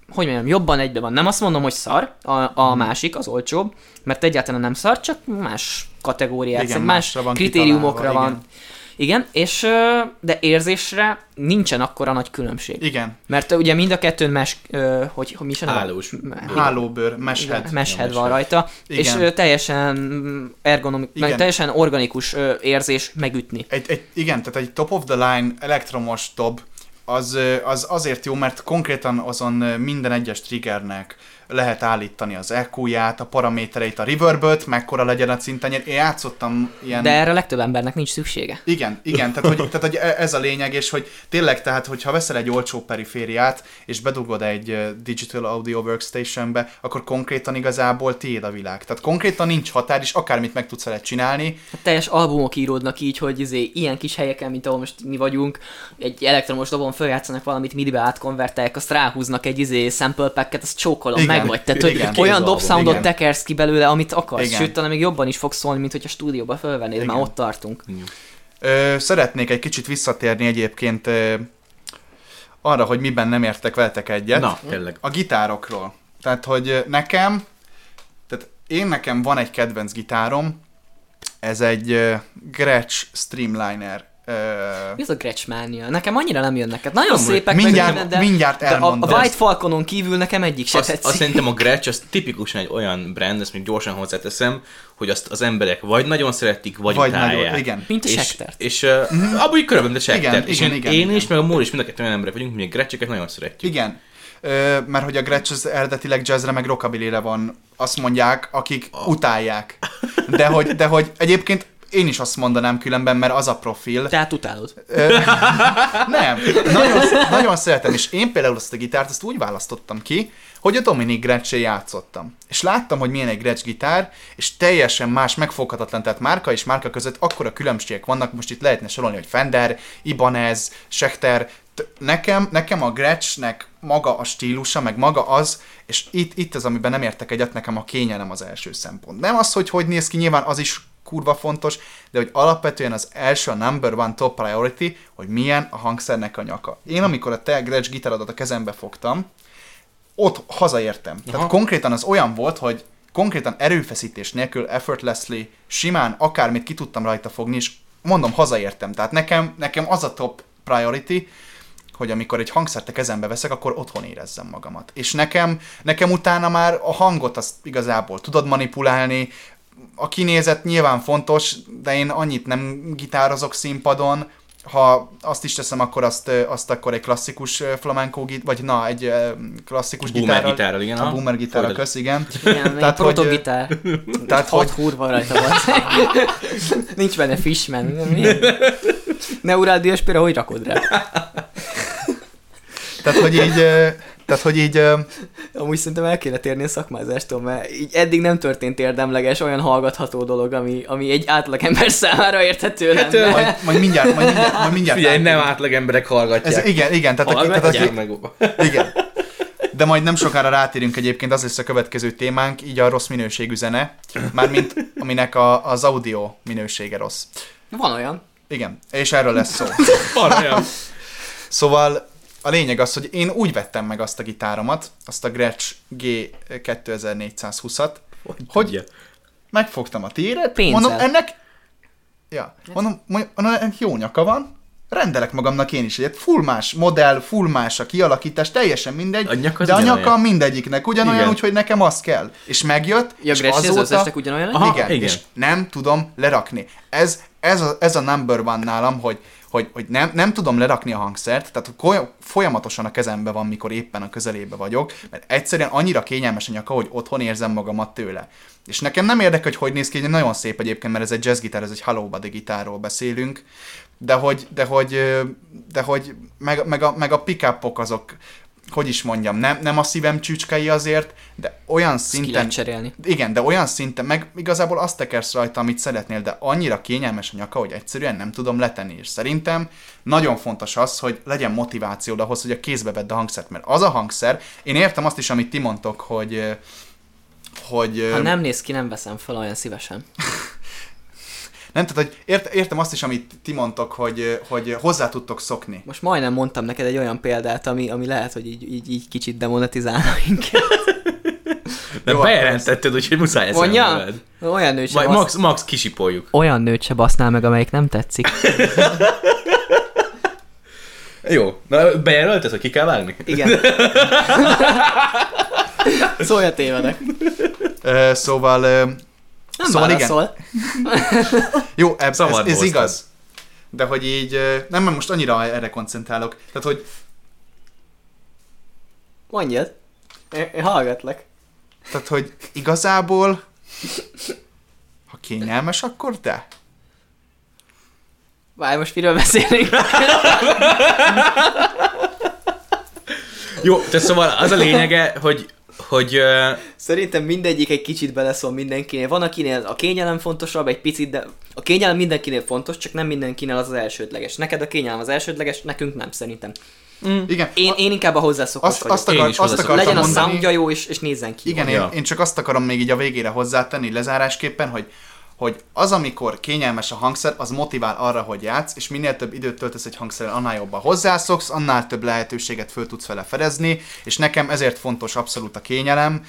hogy mondjam, jobban egybe van. Nem azt mondom, hogy szar, a, a másik, az olcsóbb, mert egyáltalán nem szar, csak más kategóriák, Igen, igen, más másra van kritériumokra van. Igen, és ö, de érzésre nincsen akkora nagy különbség. Igen. Mert ugye mind a kettőn mes, ö, hogy, hogy mi is a? Hálós. Hálóbőr, meshed. Meshead Ja, van rajta, Igen. és teljesen mm, ergonomik, meg Igen. teljesen organikus érzés megütni. Egy, egy, igen, tehát egy top of the line elektromos dob, az, az azért jó, mert konkrétan azon minden egyes triggernek lehet állítani az EQ-ját, a paramétereit, a reverböt, mekkora legyen a szintenyér. Én játszottam ilyen... De erre a legtöbb embernek nincs szüksége. Igen, igen, tehát hogy, tehát hogy e- ez a lényeg, és hogy tényleg, tehát hogyha veszel egy olcsó perifériát, és bedugod egy Digital Audio Workstationbe, akkor konkrétan igazából tiéd a világ. Tehát konkrétan nincs határ, és akármit meg tudsz vele csinálni. Hát teljes albumok íródnak így, hogy izé, ilyen kis helyeken, mint ahol most mi vagyunk, egy elektromos dobon feljátszanak valamit, midibe átkonvertálják, azt ráhúznak egy izé sample packet, azt csókolom, Igen, meg vagy. Tehát, hogy igen. olyan dobsoundot igen. tekersz ki belőle, amit akarsz. Igen. Sőt, talán még jobban is fog szólni, mint hogy a stúdióba fölvennéd, már Igen. ott tartunk. Ö, szeretnék egy kicsit visszatérni egyébként ö, arra, hogy miben nem értek veletek egyet. Na, tényleg. A gitárokról. Tehát, hogy nekem, tehát én nekem van egy kedvenc gitárom, ez egy Gretsch Streamliner. Mi az a Gretschmania? Nekem annyira nem jönnek. Hát nagyon Amúgy szépek, mindjárt- meg, de, mindjárt de a. White Falconon kívül nekem egyik se Azt, tetszik. azt szerintem a Gretsch az tipikusan egy olyan brand, ezt még gyorsan hozzáteszem, hogy azt az emberek vagy nagyon szeretik, vagy, Vagy utálják. nagyon, igen. Mint a és, Schechtert. és uh, abban körülbelül, a Schechter. Igen, és igen, én, igen, én igen. is, meg a Móri is mind a kettő olyan emberek vagyunk, mi a Gretscheket nagyon szeretjük. Igen. Ö, mert hogy a Gretsch az eredetileg jazzre meg rockabilly van, azt mondják, akik utálják. De hogy, de hogy egyébként én is azt mondanám különben, mert az a profil. Tehát utálod. Ö, nem, nagyon, nagyon szeretem, és én például azt a gitárt azt úgy választottam ki, hogy a Dominic gretsch játszottam. És láttam, hogy milyen egy Gretsch gitár, és teljesen más, megfoghatatlan, tehát márka és márka között akkora különbségek vannak, most itt lehetne sorolni, hogy Fender, Ibanez, Schecter, nekem, nekem a Gretschnek maga a stílusa, meg maga az, és itt, itt az, amiben nem értek egyet, nekem a kényelem az első szempont. Nem az, hogy hogy néz ki, nyilván az is kurva fontos, de hogy alapvetően az első, a number one top priority, hogy milyen a hangszernek a nyaka. Én amikor a te Gretsch gitárodat a kezembe fogtam, ott hazaértem. Aha. Tehát konkrétan az olyan volt, hogy konkrétan erőfeszítés nélkül, effortlessly, simán akármit ki tudtam rajta fogni, és mondom, hazaértem. Tehát nekem, nekem az a top priority, hogy amikor egy hangszert a kezembe veszek, akkor otthon érezzem magamat. És nekem, nekem utána már a hangot azt igazából tudod manipulálni, a kinézet nyilván fontos, de én annyit nem gitározok színpadon, ha azt is teszem, akkor azt, azt akkor egy klasszikus flamenco git, vagy na, egy klasszikus Boomer gitárral. gitárral, igen, A boomer gitárral, kösz, igen. Igen, egy Tehát, hogy, protogitár. Tehát, hogy, hurva rajta volt. Nincs benne fishman. Mi? Neuráldiós például hogy rakod rá? tehát, hogy így, tehát, hogy így, ö, Amúgy szerintem el kéne térni a szakmázástól, mert így eddig nem történt érdemleges olyan hallgatható dolog, ami, ami egy átlagember számára érthető Hát, lenne. majd, majd mindjárt, majd mindjárt, majd mindjárt Figyelj, nem átlag emberek hallgatják. Ez, igen, igen, tehát, aki, tehát Hallgatják aki, meg. igen. De majd nem sokára rátérünk egyébként, az lesz a következő témánk, így a rossz minőségű zene, mármint aminek a, az audio minősége rossz. Van olyan. Igen, és erről lesz szó. Van olyan. Szóval a lényeg az, hogy én úgy vettem meg azt a gitáromat, azt a Gretsch G2420-at, hogy Tudja. megfogtam a téret, Pénzzel. mondom, ennek, ja, mondom, mondom, ennek jó nyaka van, rendelek magamnak én is egyet. Full más modell, full más a kialakítás, teljesen mindegy, A nyaka de a ugyanolyan. nyaka mindegyiknek ugyanolyan, Igen. úgyhogy nekem az kell. És megjött, Ja, és Gretsch, az azóta... összesnek ugyanolyan? Aha. igen, igen. és nem tudom lerakni. Ez, ez, a, ez a number van nálam, hogy, hogy, hogy nem, nem tudom lerakni a hangszert, tehát folyamatosan a kezembe van, mikor éppen a közelébe vagyok, mert egyszerűen annyira kényelmes a nyaka, hogy otthon érzem magamat tőle. És nekem nem érdekel, hogy hogy néz ki, nagyon szép egyébként, mert ez egy jazz gitár, ez egy Hello Buddy gitárról beszélünk, de hogy, de hogy, de hogy meg, meg, a, meg a pick azok, hogy is mondjam, nem, nem a szívem csücskei azért, de olyan szinten... cserélni. Igen, de olyan szinten, meg igazából azt tekersz rajta, amit szeretnél, de annyira kényelmes a nyaka, hogy egyszerűen nem tudom letenni. És szerintem nagyon fontos az, hogy legyen motivációd ahhoz, hogy a kézbe vedd a hangszert, mert az a hangszer, én értem azt is, amit ti mondtok, hogy hogy Ha nem néz ki, nem veszem fel olyan szívesen. nem tehát, hogy ért, értem azt is, amit ti mondtok, hogy, hogy hozzá tudtok szokni. Most majdnem mondtam neked egy olyan példát, ami, ami lehet, hogy így, így, így kicsit demonetizálna minket. De Jó, bejelentetted, úgyhogy muszáj ezt Mondja? Olyan nőt sem basz... max, max kisipoljuk. Olyan nőt se basznál meg, amelyik nem tetszik. Jó, na bejelölted, hogy ki kell vágni? Igen. Szólj a tévedek. Ö, szóval, ö, Nem Szóval szóval igen. válaszol. jó, ez, ez, ez igaz. De hogy így, nem, mert most annyira erre koncentrálok. Tehát, hogy Mondjad. Én, én hallgatlak. Tehát, hogy igazából, ha kényelmes, akkor te. Várj, most miről beszélünk? Jó, tehát szóval az a lényege, hogy, hogy ö, Szerintem mindegyik egy kicsit beleszól mindenkinél. Van, akinél a kényelem fontosabb, egy picit, de a kényelem mindenkinél fontos, csak nem mindenkinél az az elsődleges. Neked a kényelem az elsődleges, nekünk nem szerintem. Igen, Én, én inkább a hozzászokott azt, azt, akar, azt akartam Legyen a mondani. soundja jó, és, és nézzen ki. Igen, Ja. én, én csak azt akarom még így a végére hozzátenni, lezárásképpen, hogy hogy az, amikor kényelmes a hangszer, az motivál arra, hogy játsz, és minél több időt töltesz egy hangszerrel, annál jobban hozzászoksz, annál több lehetőséget föl tudsz vele fedezni, és nekem ezért fontos abszolút a kényelem,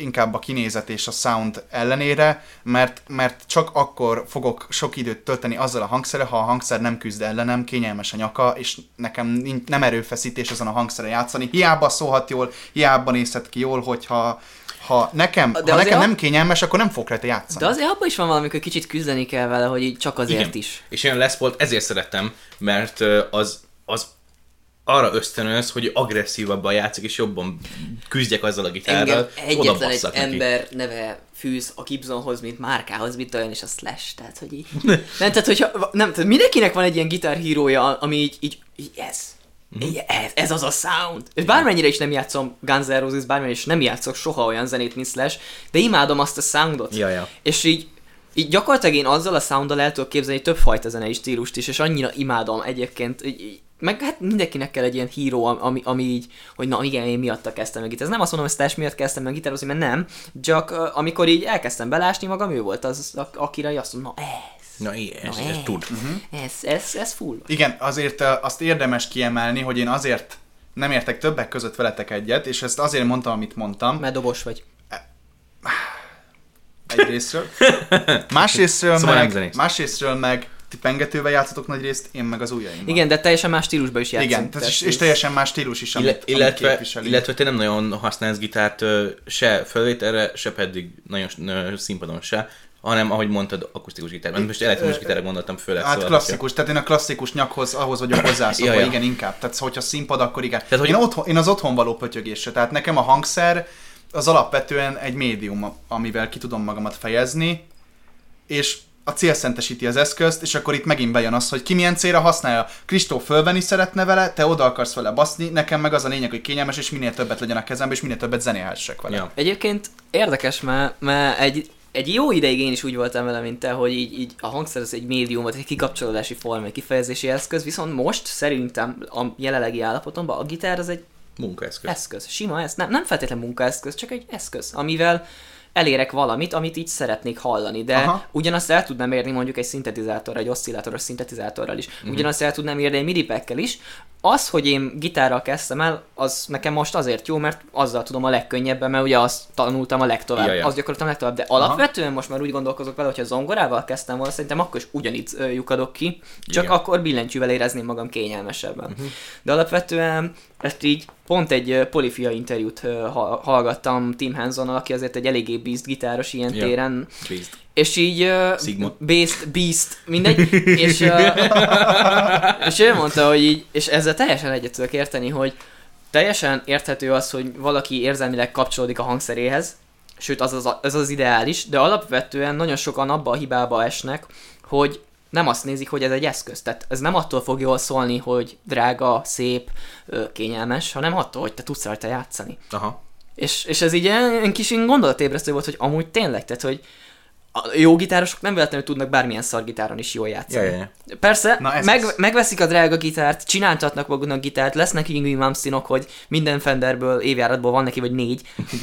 inkább a kinézet és a sound ellenére, mert, mert csak akkor fogok sok időt tölteni azzal a hangszerrel, ha a hangszer nem küzd ellenem, kényelmes a nyaka, és nekem nem erőfeszítés ezen a hangszeren játszani. Hiába szólhat jól, hiába nézhet ki jól, hogyha ha nekem, De ha nekem nem kényelmes, akkor nem fog rajta játszani. De azért abban is van valami, hogy kicsit küzdeni kell vele, hogy így csak azért igen. is. És én Les Paul-t ezért szeretem, mert az, az arra ösztönöz, hogy agresszívabban játszik, és jobban küzdjek azzal a gitárral, Engem egyetlen egy neki. ember neve fűz a Gibsonhoz, mint márkához, mint olyan, és a Slash, tehát hogy így... nem, tehát hogyha, nem, tehát mindenkinek van egy ilyen gitárhírója, ami így, így, így ez. Mhm. így Ez, ez az a sound. És bármennyire is nem játszom Guns N' Roses, bármennyire is nem játszok soha olyan zenét, mint Slash, de imádom azt a soundot. Ja, ja. És így, így gyakorlatilag én azzal a sounddal el tudok képzelni többfajta zenei stílust is, és annyira imádom egyébként, így, meg hát mindenkinek kell egy ilyen híró, ami, ami így, hogy na igen, én miatta kezdtem meg gitározni. Ez nem azt mondom, hogy Slash miatt kezdtem meg gitározni, mert nem, csak amikor így elkezdtem belásni magam, ő volt az, akire azt mondom, na ez, Na ilyen, ez, Na, ez ez. tud. ez, ez, ez full. Igen, azért azt érdemes kiemelni, hogy én azért nem értek többek között veletek egyet, és ezt azért mondtam, amit mondtam. Mert dobos vagy. Egyrésztről. Másrésztről, Szóval meg, másrésztről meg ti pengetővel játszotok nagy részt, én meg az ujjaimmal. Igen, de teljesen más stílusban is játszunk. Igen, tehát és, és teljesen más stílus is, amit, Ille, amit illetve, képviseli. illetve te nem nagyon használsz gitárt se fölvételre, se pedig nagyon színpadon se, hanem ahogy mondtad, akusztikus gitár. Most elektromos gitárra gondoltam főleg. Hát szóval, klasszikus, tehát én a klasszikus nyakhoz, ahhoz vagyok hozzászokva, Ja, ja. igen, inkább. Tehát hogyha színpad, akkor igen. Tehát, hogy- én, otthon, én az otthon való pötyögésre, tehát nekem a hangszer az alapvetően egy médium, amivel ki tudom magamat fejezni, és a cél szentesíti az eszközt, és akkor itt megint bejön az, hogy ki milyen célra használja. Kristó fölvenni szeretne vele, te oda akarsz vele baszni, nekem meg az a lényeg, hogy kényelmes, és minél többet legyen a kezembe, és minél többet zenélhessek vele. Ja. Egyébként érdekes, mert, mert egy, egy jó ideig én is úgy voltam vele, mint te, hogy így, így a hangszer az egy médium, vagy egy kikapcsolódási forma, egy kifejezési eszköz, viszont most szerintem a jelenlegi állapotomban a gitár az egy Munkaeszköz. eszköz, sima eszköz, nem, nem feltétlenül munkaeszköz, csak egy eszköz, amivel elérek valamit, amit így szeretnék hallani, de Aha. Aha. ugyanazt el tudnám érni mondjuk egy szintetizátorral, egy oszcillátoros szintetizátorral is. Uh-huh. Ugyanazt el tudnám érni egy midi is. Az, hogy én gitárral kezdtem el, az nekem most azért jó, mert azzal tudom a legkönnyebben, mert ugye azt tanultam a legtovább, Ja, ja. azt gyakoroltam a legtovább, de alapvetően most már úgy gondolkozok vele, hogyha zongorával kezdtem volna, szerintem akkor is ugyanígy lyukadok ki, csak Igen. akkor billentyűvel érezném magam kényelmesebben. Uh-huh. De alapvetően ezt így pont egy polifia interjút hallgattam Tim Hansonnal, aki azért egy eléggé beast gitáros ilyen Ja. téren, Beast. és így uh, Sigma. Beast, Beast, mindegy, és, uh, és ő mondta, hogy így, és ezzel teljesen egyet tudok érteni, hogy teljesen érthető az, hogy valaki érzelmileg kapcsolódik a hangszeréhez, sőt az az, az az ideális, de alapvetően nagyon sokan abba a hibába esnek, hogy nem azt nézik, hogy ez egy eszköz. Tehát ez nem attól fog jól szólni, hogy drága, szép, kényelmes, hanem attól, hogy te tudsz rajta játszani. Aha. És, és ez így ilyen kis ilyen gondolatébresztő volt, hogy amúgy tényleg, tehát hogy a jó gitárosok nem véletlenül tudnak bármilyen szargitáron is jól játszani. ja, ja. Persze, Na, ez meg, az. megveszik a drága gitárt, csináltatnak maguknak gitárt, lesznek Ingrid Malmsteenok, hogy minden Fenderből évjáratból van neki, vagy négy,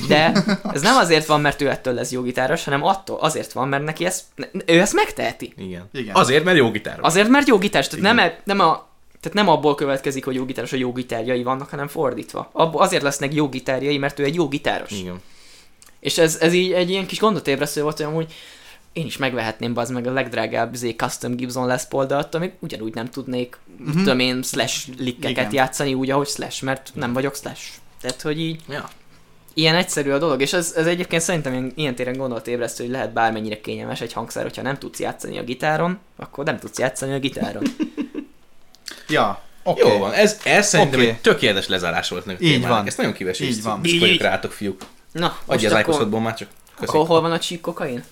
de ez nem azért van, mert ő ettől lesz jó gitáros, hanem attól azért van, mert neki ezt, ő ezt megteheti. Igen. Igen. Azért, mert jó gitáros. Azért, mert jó gitáros, tehát Igen. nem, e- nem a tehát nem abból következik, hogy jó gitáros, hogy jó gitárjai vannak, hanem fordítva. Abból azért lesznek jó gitárjai, mert ő egy jó gitáros. Igen. És ez, ez így egy ilyen kis gondotébresztő volt, hogy amúgy én is megvehetném az meg a legdrágább zé Custom Gibson Les Paul, de attól még ugyanúgy nem tudnék, uh-huh. tudom én, slash likkeket Igen. játszani úgy, ahogy slash, mert nem vagyok slash. Tehát, hogy így Ja. ilyen egyszerű a dolog, és ez, ez egyébként szerintem ilyen, ilyen téren gondolatébresztő, hogy lehet bármennyire kényelmes egy hangszer, hogyha nem tudsz játszani a gitáron, akkor nem tudsz játszani a gitáron. Ja, oké. Jó van, ez, ez szerintem Oké. egy tökéletes lezárás volt nekünk. Így témának. van. Ezt nagyon kíváncsi, Így van. Így, rátok, fiúk. Na, Adja az akkor, ájkoszodból már csak. akkor Köszönjük. hol van a cheap kokain?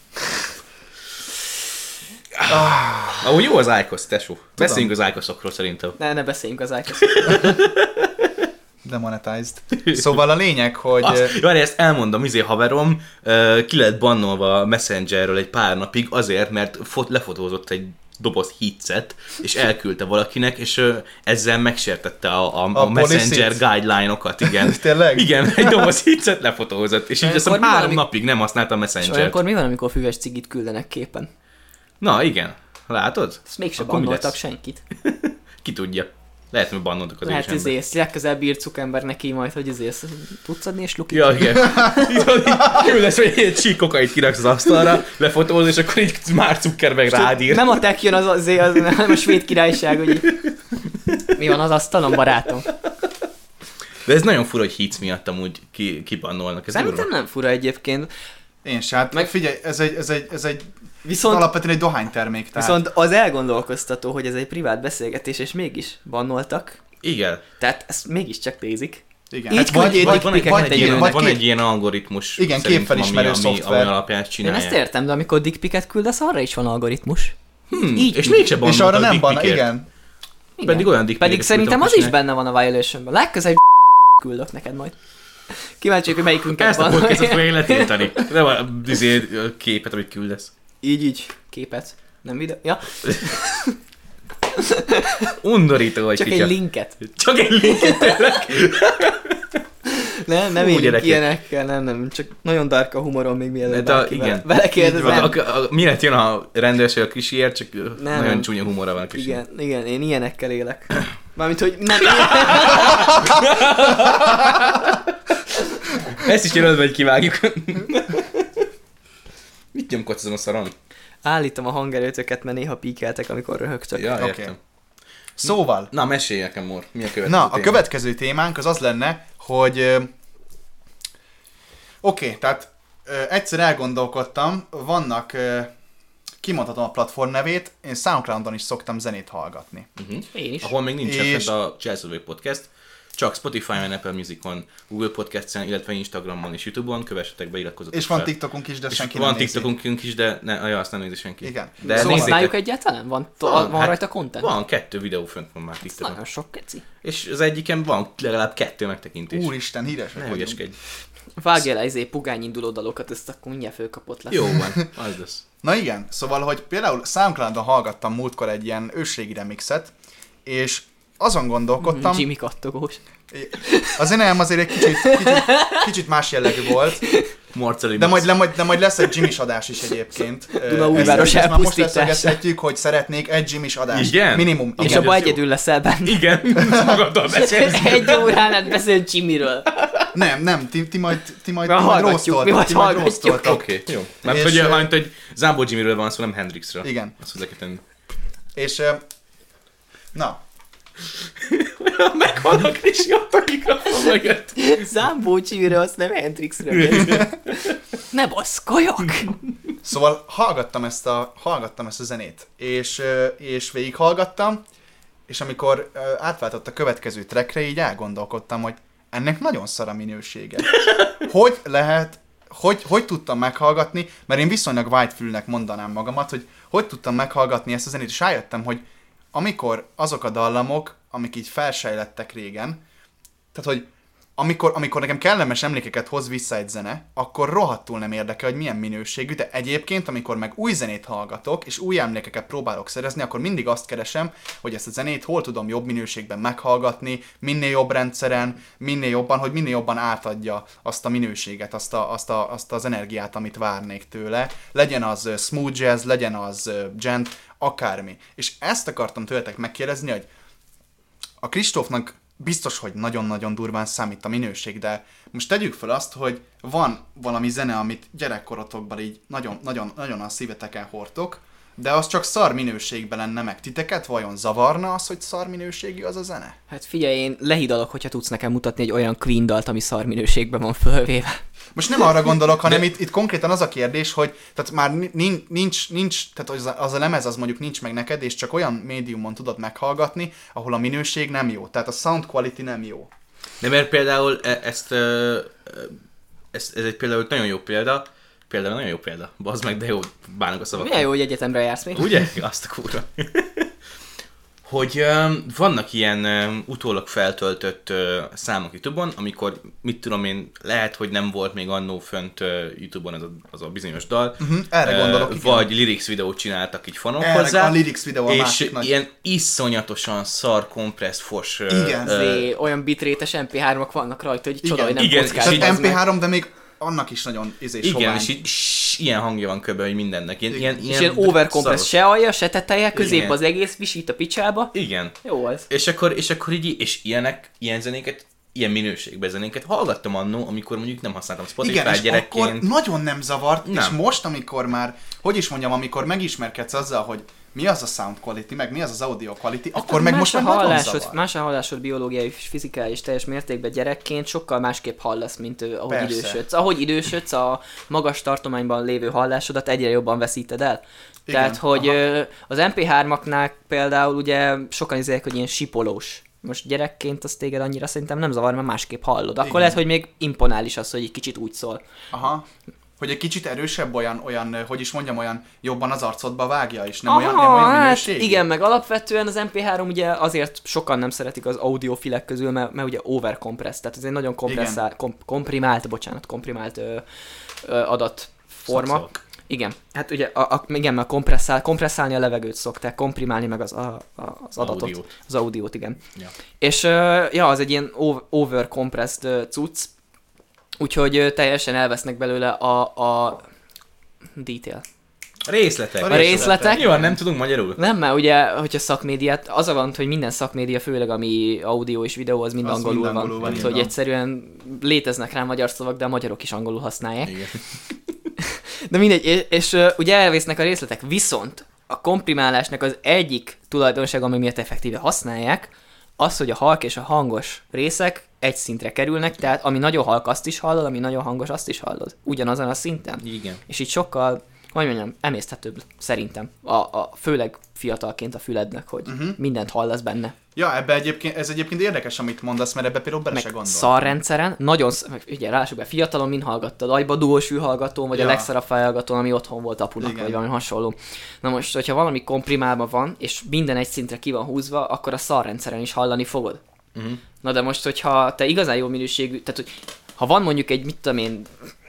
Ahogy jó az ájkosz, tesó. Beszéljünk az ájkoszokról szerintem. Ne, ne beszéljünk az ájkosz. Demonetized. Szóval a lényeg, hogy... Az, várj, ezt elmondom, izé haverom ki lett bannolva a Messengerről egy pár napig azért, mert fot, lefotózott egy doboz hitset, és elküldte valakinek, és ö, ezzel megsértette a, a, a, A Messenger guideline-okat, igen. Tényleg? Igen, egy doboz hitset lefotózott, és így azt van, három amik- napig nem használta a És Messenger-t. olyankor mi van, amikor füves cigit küldenek képen? Na, igen. Látod? Ezt mégse Akkor bannoltak senkit. Ki tudja. Lehet, hogy bannoltak az Lehet izé, legközelebb írt Zuckerberg neki majd, hogy izé, tudsz adni és lukit? Ja, igen. Küldesz, hogy egy csíkokait kiraksz az asztalra, lefotóz, és akkor így már Zuckerberg rád ír. Nem a tech jön az, az, az, hanem a svéd királyság, hogy mi van az asztalon, barátom? De ez nagyon fura, hogy hits miatt amúgy ki, kibannolnak. Ez Szerintem nem fura egyébként. Én se. Hát Meg- figyelj, ez egy, ez egy, ez egy Viszont, alapvetően egy dohánytermék. Tehát viszont az elgondolkoztató, hogy ez egy privát beszélgetés, és mégis bannoltak. Igen. Tehát ezt mégiscsak nézik. igen. így Hát van, egy, van, Pikeket egy ilyen, egyönnek. van kép- egy ilyen algoritmus Igen, képfelismerő ami, ami, szoftver. ami alapján ezt Én csinálják. ezt értem, de amikor dickpiket küldesz, arra is van algoritmus. Hmm, Így és mégse És arra nem van, igen. Igen. Pedig olyan dickpikeket Pedig szerintem az is benne van a violationben. Legközelebb küldök neked majd. Kíváncsi, hogy melyikünket Ezt a van. podcastot fogja letiltani. Nem a izé, képet, amit küldesz. így, így. Képet. Nem videó. Ja, Undorító vagy csak kicsit. egy linket. Csak egy linket tényleg. Nem, nem Hú, élünk ilyenekkel, nem, nem, csak nagyon dark a humorom még mielőtt De a- igen. Vele Így van, kérdezem. a, a, miért jön a rendőrség a kisiért, csak nem, nagyon csúnya humora van a kisi. Igen, igen, én ilyenekkel élek. Mármint, hogy nem, Ezt is jelölve, hogy kivágjuk. Mit nyomkodsz a szaron? állítom a hangerőtöket, mert néha píkeltek, amikor röhögtök. Ja, értem. Szóval, Na, mesélj nekem, Mor. Mi a következő na, a téma? következő témánk az az lenne, hogy oké, tehát ö, egyszer elgondolkodtam, vannak, ö, kimondhatom a platform nevét, én Soundcloudon is szoktam zenét hallgatni. Uh-huh. Én is. Ahol még nincsen És- a Cselszövő Podcast, csak Spotify-on, Apple Musicon, Google Podcast-en, illetve Instagramon és Youtube-on, kövessetek be, iratkozzatok És van fel. TikTokunk is, de És senki van nem nézi. TikTokunk is, de ne, ajaj, azt nem nézi senki. Igen. De Szóval- nézzétek. Használjuk egyáltalán? Van, Van, van hát rajta content? Van, kettő videó fönt van már TikTokon. nagyon sok keci. És az egyiken van legalább kettő megtekintés. Úristen, híresek ne vagyunk. Vágj el izé pugány induló dalokat, ezt akkor mindjárt fölkapott lesz. Jó van, az lesz. Na igen, szóval, hogy például Soundcloudon hallgattam múltkor egy ilyen ősrégi remixet, és azon gondolkodtam, Jimmy kattogós. azért nem, azért egy kicsit, kicsit, kicsit más jellegű volt, Marceli de majd, le, majd, de majd lesz egy Jimmy adás is egyébként. Dunaújváros Ezt- ezt most leszögezhetjük, hogy szeretnék egy Jimmy adást. Igen? Minimum. És Igen. abban ez jó. egyedül leszel benne. Igen, magaddal beszélsz. Egy órán át beszél Jimmyről. Nem, nem, ti, ti majd, ti majd, ti majd rosszoltok, mi majd ti majd rosszoltok. Oké, okay, jó. Mert És, hogy, mert, hogy Zámbó Jimmyről van szó, nem Hendrixről. Igen. Azt hozzá kell tenni. És, na, Megvan a Krisi ott a mikrofon mögött. Zambó Jimmyről, azt nem Hendrixről. Ne baszkoljak! Szóval hallgattam ezt a, hallgattam ezt a zenét, és, és végighallgattam, és amikor átváltott a következő trackre, így elgondolkodtam, hogy ennek nagyon szar a minősége. Hogy lehet, hogy, hogy tudtam meghallgatni, mert én viszonylag whitefülnek mondanám magamat, hogy hogy tudtam meghallgatni ezt a zenét, és rájöttem, hogy amikor azok a dallamok, amik így felsejlettek régen, tehát, hogy amikor, amikor nekem kellemes emlékeket hoz vissza egy zene, akkor rohadtul nem érdekel, hogy milyen minőségű, de egyébként, amikor meg új zenét hallgatok, és új emlékeket próbálok szerezni, akkor mindig azt keresem, hogy ezt a zenét hol tudom jobb minőségben meghallgatni, minél jobb rendszeren, minél jobban, hogy minél jobban átadja azt a minőséget, azt, a, azt, a, azt az energiát, amit várnék tőle. Legyen az smooth jazz, legyen az gent, akármi. És ezt akartam tőletek megkérdezni, hogy a Kristófnak biztos, hogy nagyon-nagyon durván számít a minőség, de most tegyük fel azt, hogy van valami zene, amit gyerekkorotokban így nagyon, nagyon, nagyon a szíveteken hordtok, de az csak szar minőségben lenne meg. Titeket vajon zavarna az, hogy szar minőségű az a zene? Hát figyelj, én lehidalok, hogyha tudsz nekem mutatni egy olyan Queen dalt, ami szar minőségben van fölvéve. Most nem arra gondolok, hanem itt, itt konkrétan az a kérdés, hogy tehát már nincs, nincs, nincs tehát az a, az a lemez az mondjuk nincs meg neked, és csak olyan médiumon tudod meghallgatni, ahol a minőség nem jó. Tehát a sound quality nem jó. De mert például e- ezt, ezt, ez egy például nagyon jó példa, például nagyon jó példa, bazd meg, de jó, bánok a szavak. Milyen jó, hogy egyetemre jársz még? Ugye? Azt a kurva. Hogy vannak ilyen utólag feltöltött számok YouTube-on, amikor, mit tudom én, lehet, hogy nem volt még annó fönt YouTube-on az a, az a bizonyos dal. Uh-huh, erre gondolok, igen. Vagy lyrics videót csináltak így fanok Erre hozzá. a lyrics videó a és másik nagy. ilyen iszonyatosan szar kompressz fos. Igen. ö, Zé, olyan bitrétes MP3-ak vannak rajta, hogy csoda, Igen, hogy nem igen, kockás. és az meg- MP3, de még annak is nagyon izé igen, sovány. és így ss, ilyen hangja van kb. hogy mindennek. Ilyen, ilyen, És ilyen overcompress, se alja, se teteje, közép Igen. az egész, visít a picsába. Igen. Jó az. És akkor, és akkor így, és ilyenek, ilyen zenéket, ilyen minőségben zenéket hallgattam annó, amikor mondjuk nem használtam Spotify Igen, és gyerekként. akkor nagyon nem zavart, Nem. és most, amikor már, hogy is mondjam, amikor megismerkedsz azzal, hogy mi az a sound quality, meg mi az az audio quality, akkor meg más most a hallásod, más a hallásod biológiai és fizikális teljes mértékben gyerekként, sokkal másképp hallasz, mint ahogy Persze. idősödsz. Ahogy idősödsz, a magas tartományban lévő hallásodat egyre jobban veszíted el. Igen, Tehát, hogy aha. az MP3-aknál például ugye sokan izélek, hogy ilyen sipolós. Most gyerekként az téged annyira szerintem nem zavar, mert másképp hallod. Akkor Igen. lehet, hogy még imponál is az, hogy egy kicsit úgy szól. Aha. Hogy egy kicsit erősebb, olyan, olyan, hogy is mondjam, olyan jobban az arcodba vágja, és nem olyan, nem olyan hát minőségű. igen, meg alapvetően az MP3 ugye azért sokan nem szeretik az audiofilek közül, mert, mert ugye overcompress, tehát ez egy nagyon kompresszál, kom, komprimált, bocsánat, komprimált ö, ö, adatforma. Szakszavak. Igen, hát ugye, a, a, igen, mert kompresszál, kompresszálni a levegőt szokták, komprimálni meg az, a, a, az adatot. Audiót. Az audiót, igen. Ja. És ö, ja, az egy ilyen over- overcompressed cucc, úgyhogy teljesen elvesznek belőle a, a detail. Részletek. A A részletek. Jó, nem tudunk magyarul. Nem, mert ugye, hogyha szakmédiát, az a van, hogy minden szakmédia, főleg ami audio és videó, az mind Az angolul mind van. angolul van, Tehát, így hogy van. egyszerűen léteznek rá magyar szavak, de a magyarok is angolul használják. Igen. De mindegy, és, és ugye elvésznek a részletek, viszont a komprimálásnak az egyik tulajdonság, ami miatt effektíve használják, az, hogy a halk és a hangos részek egy szintre kerülnek, tehát ami nagyon halk, azt is hallod, ami nagyon hangos, azt is hallod. Ugyanazon a szinten. Igen. És így sokkal, hogy mondjam, emészthetőbb szerintem. A, a, főleg fiatalként a fülednek, hogy uh-huh. mindent hallasz benne. Ja, ebbe egyébként, ez egyébként érdekes, amit mondasz, mert ebbe például bele se Meg gondol. szarrendszeren, nagyon, sz- ugye lássuk be, fiatalon mind hallgattad, agyba dugós fülhallgatón, vagy ja. a legszarabb felhallgatón, ami otthon volt apunak, Igen. vagy valami hasonló. Na most, hogyha valami komprimálva van, és minden egy szintre ki van húzva, akkor a szarrendszeren is hallani fogod. Uh-huh. Na de most, hogyha te igazán jó minőségű, tehát hogy ha van mondjuk egy, mit tudom én,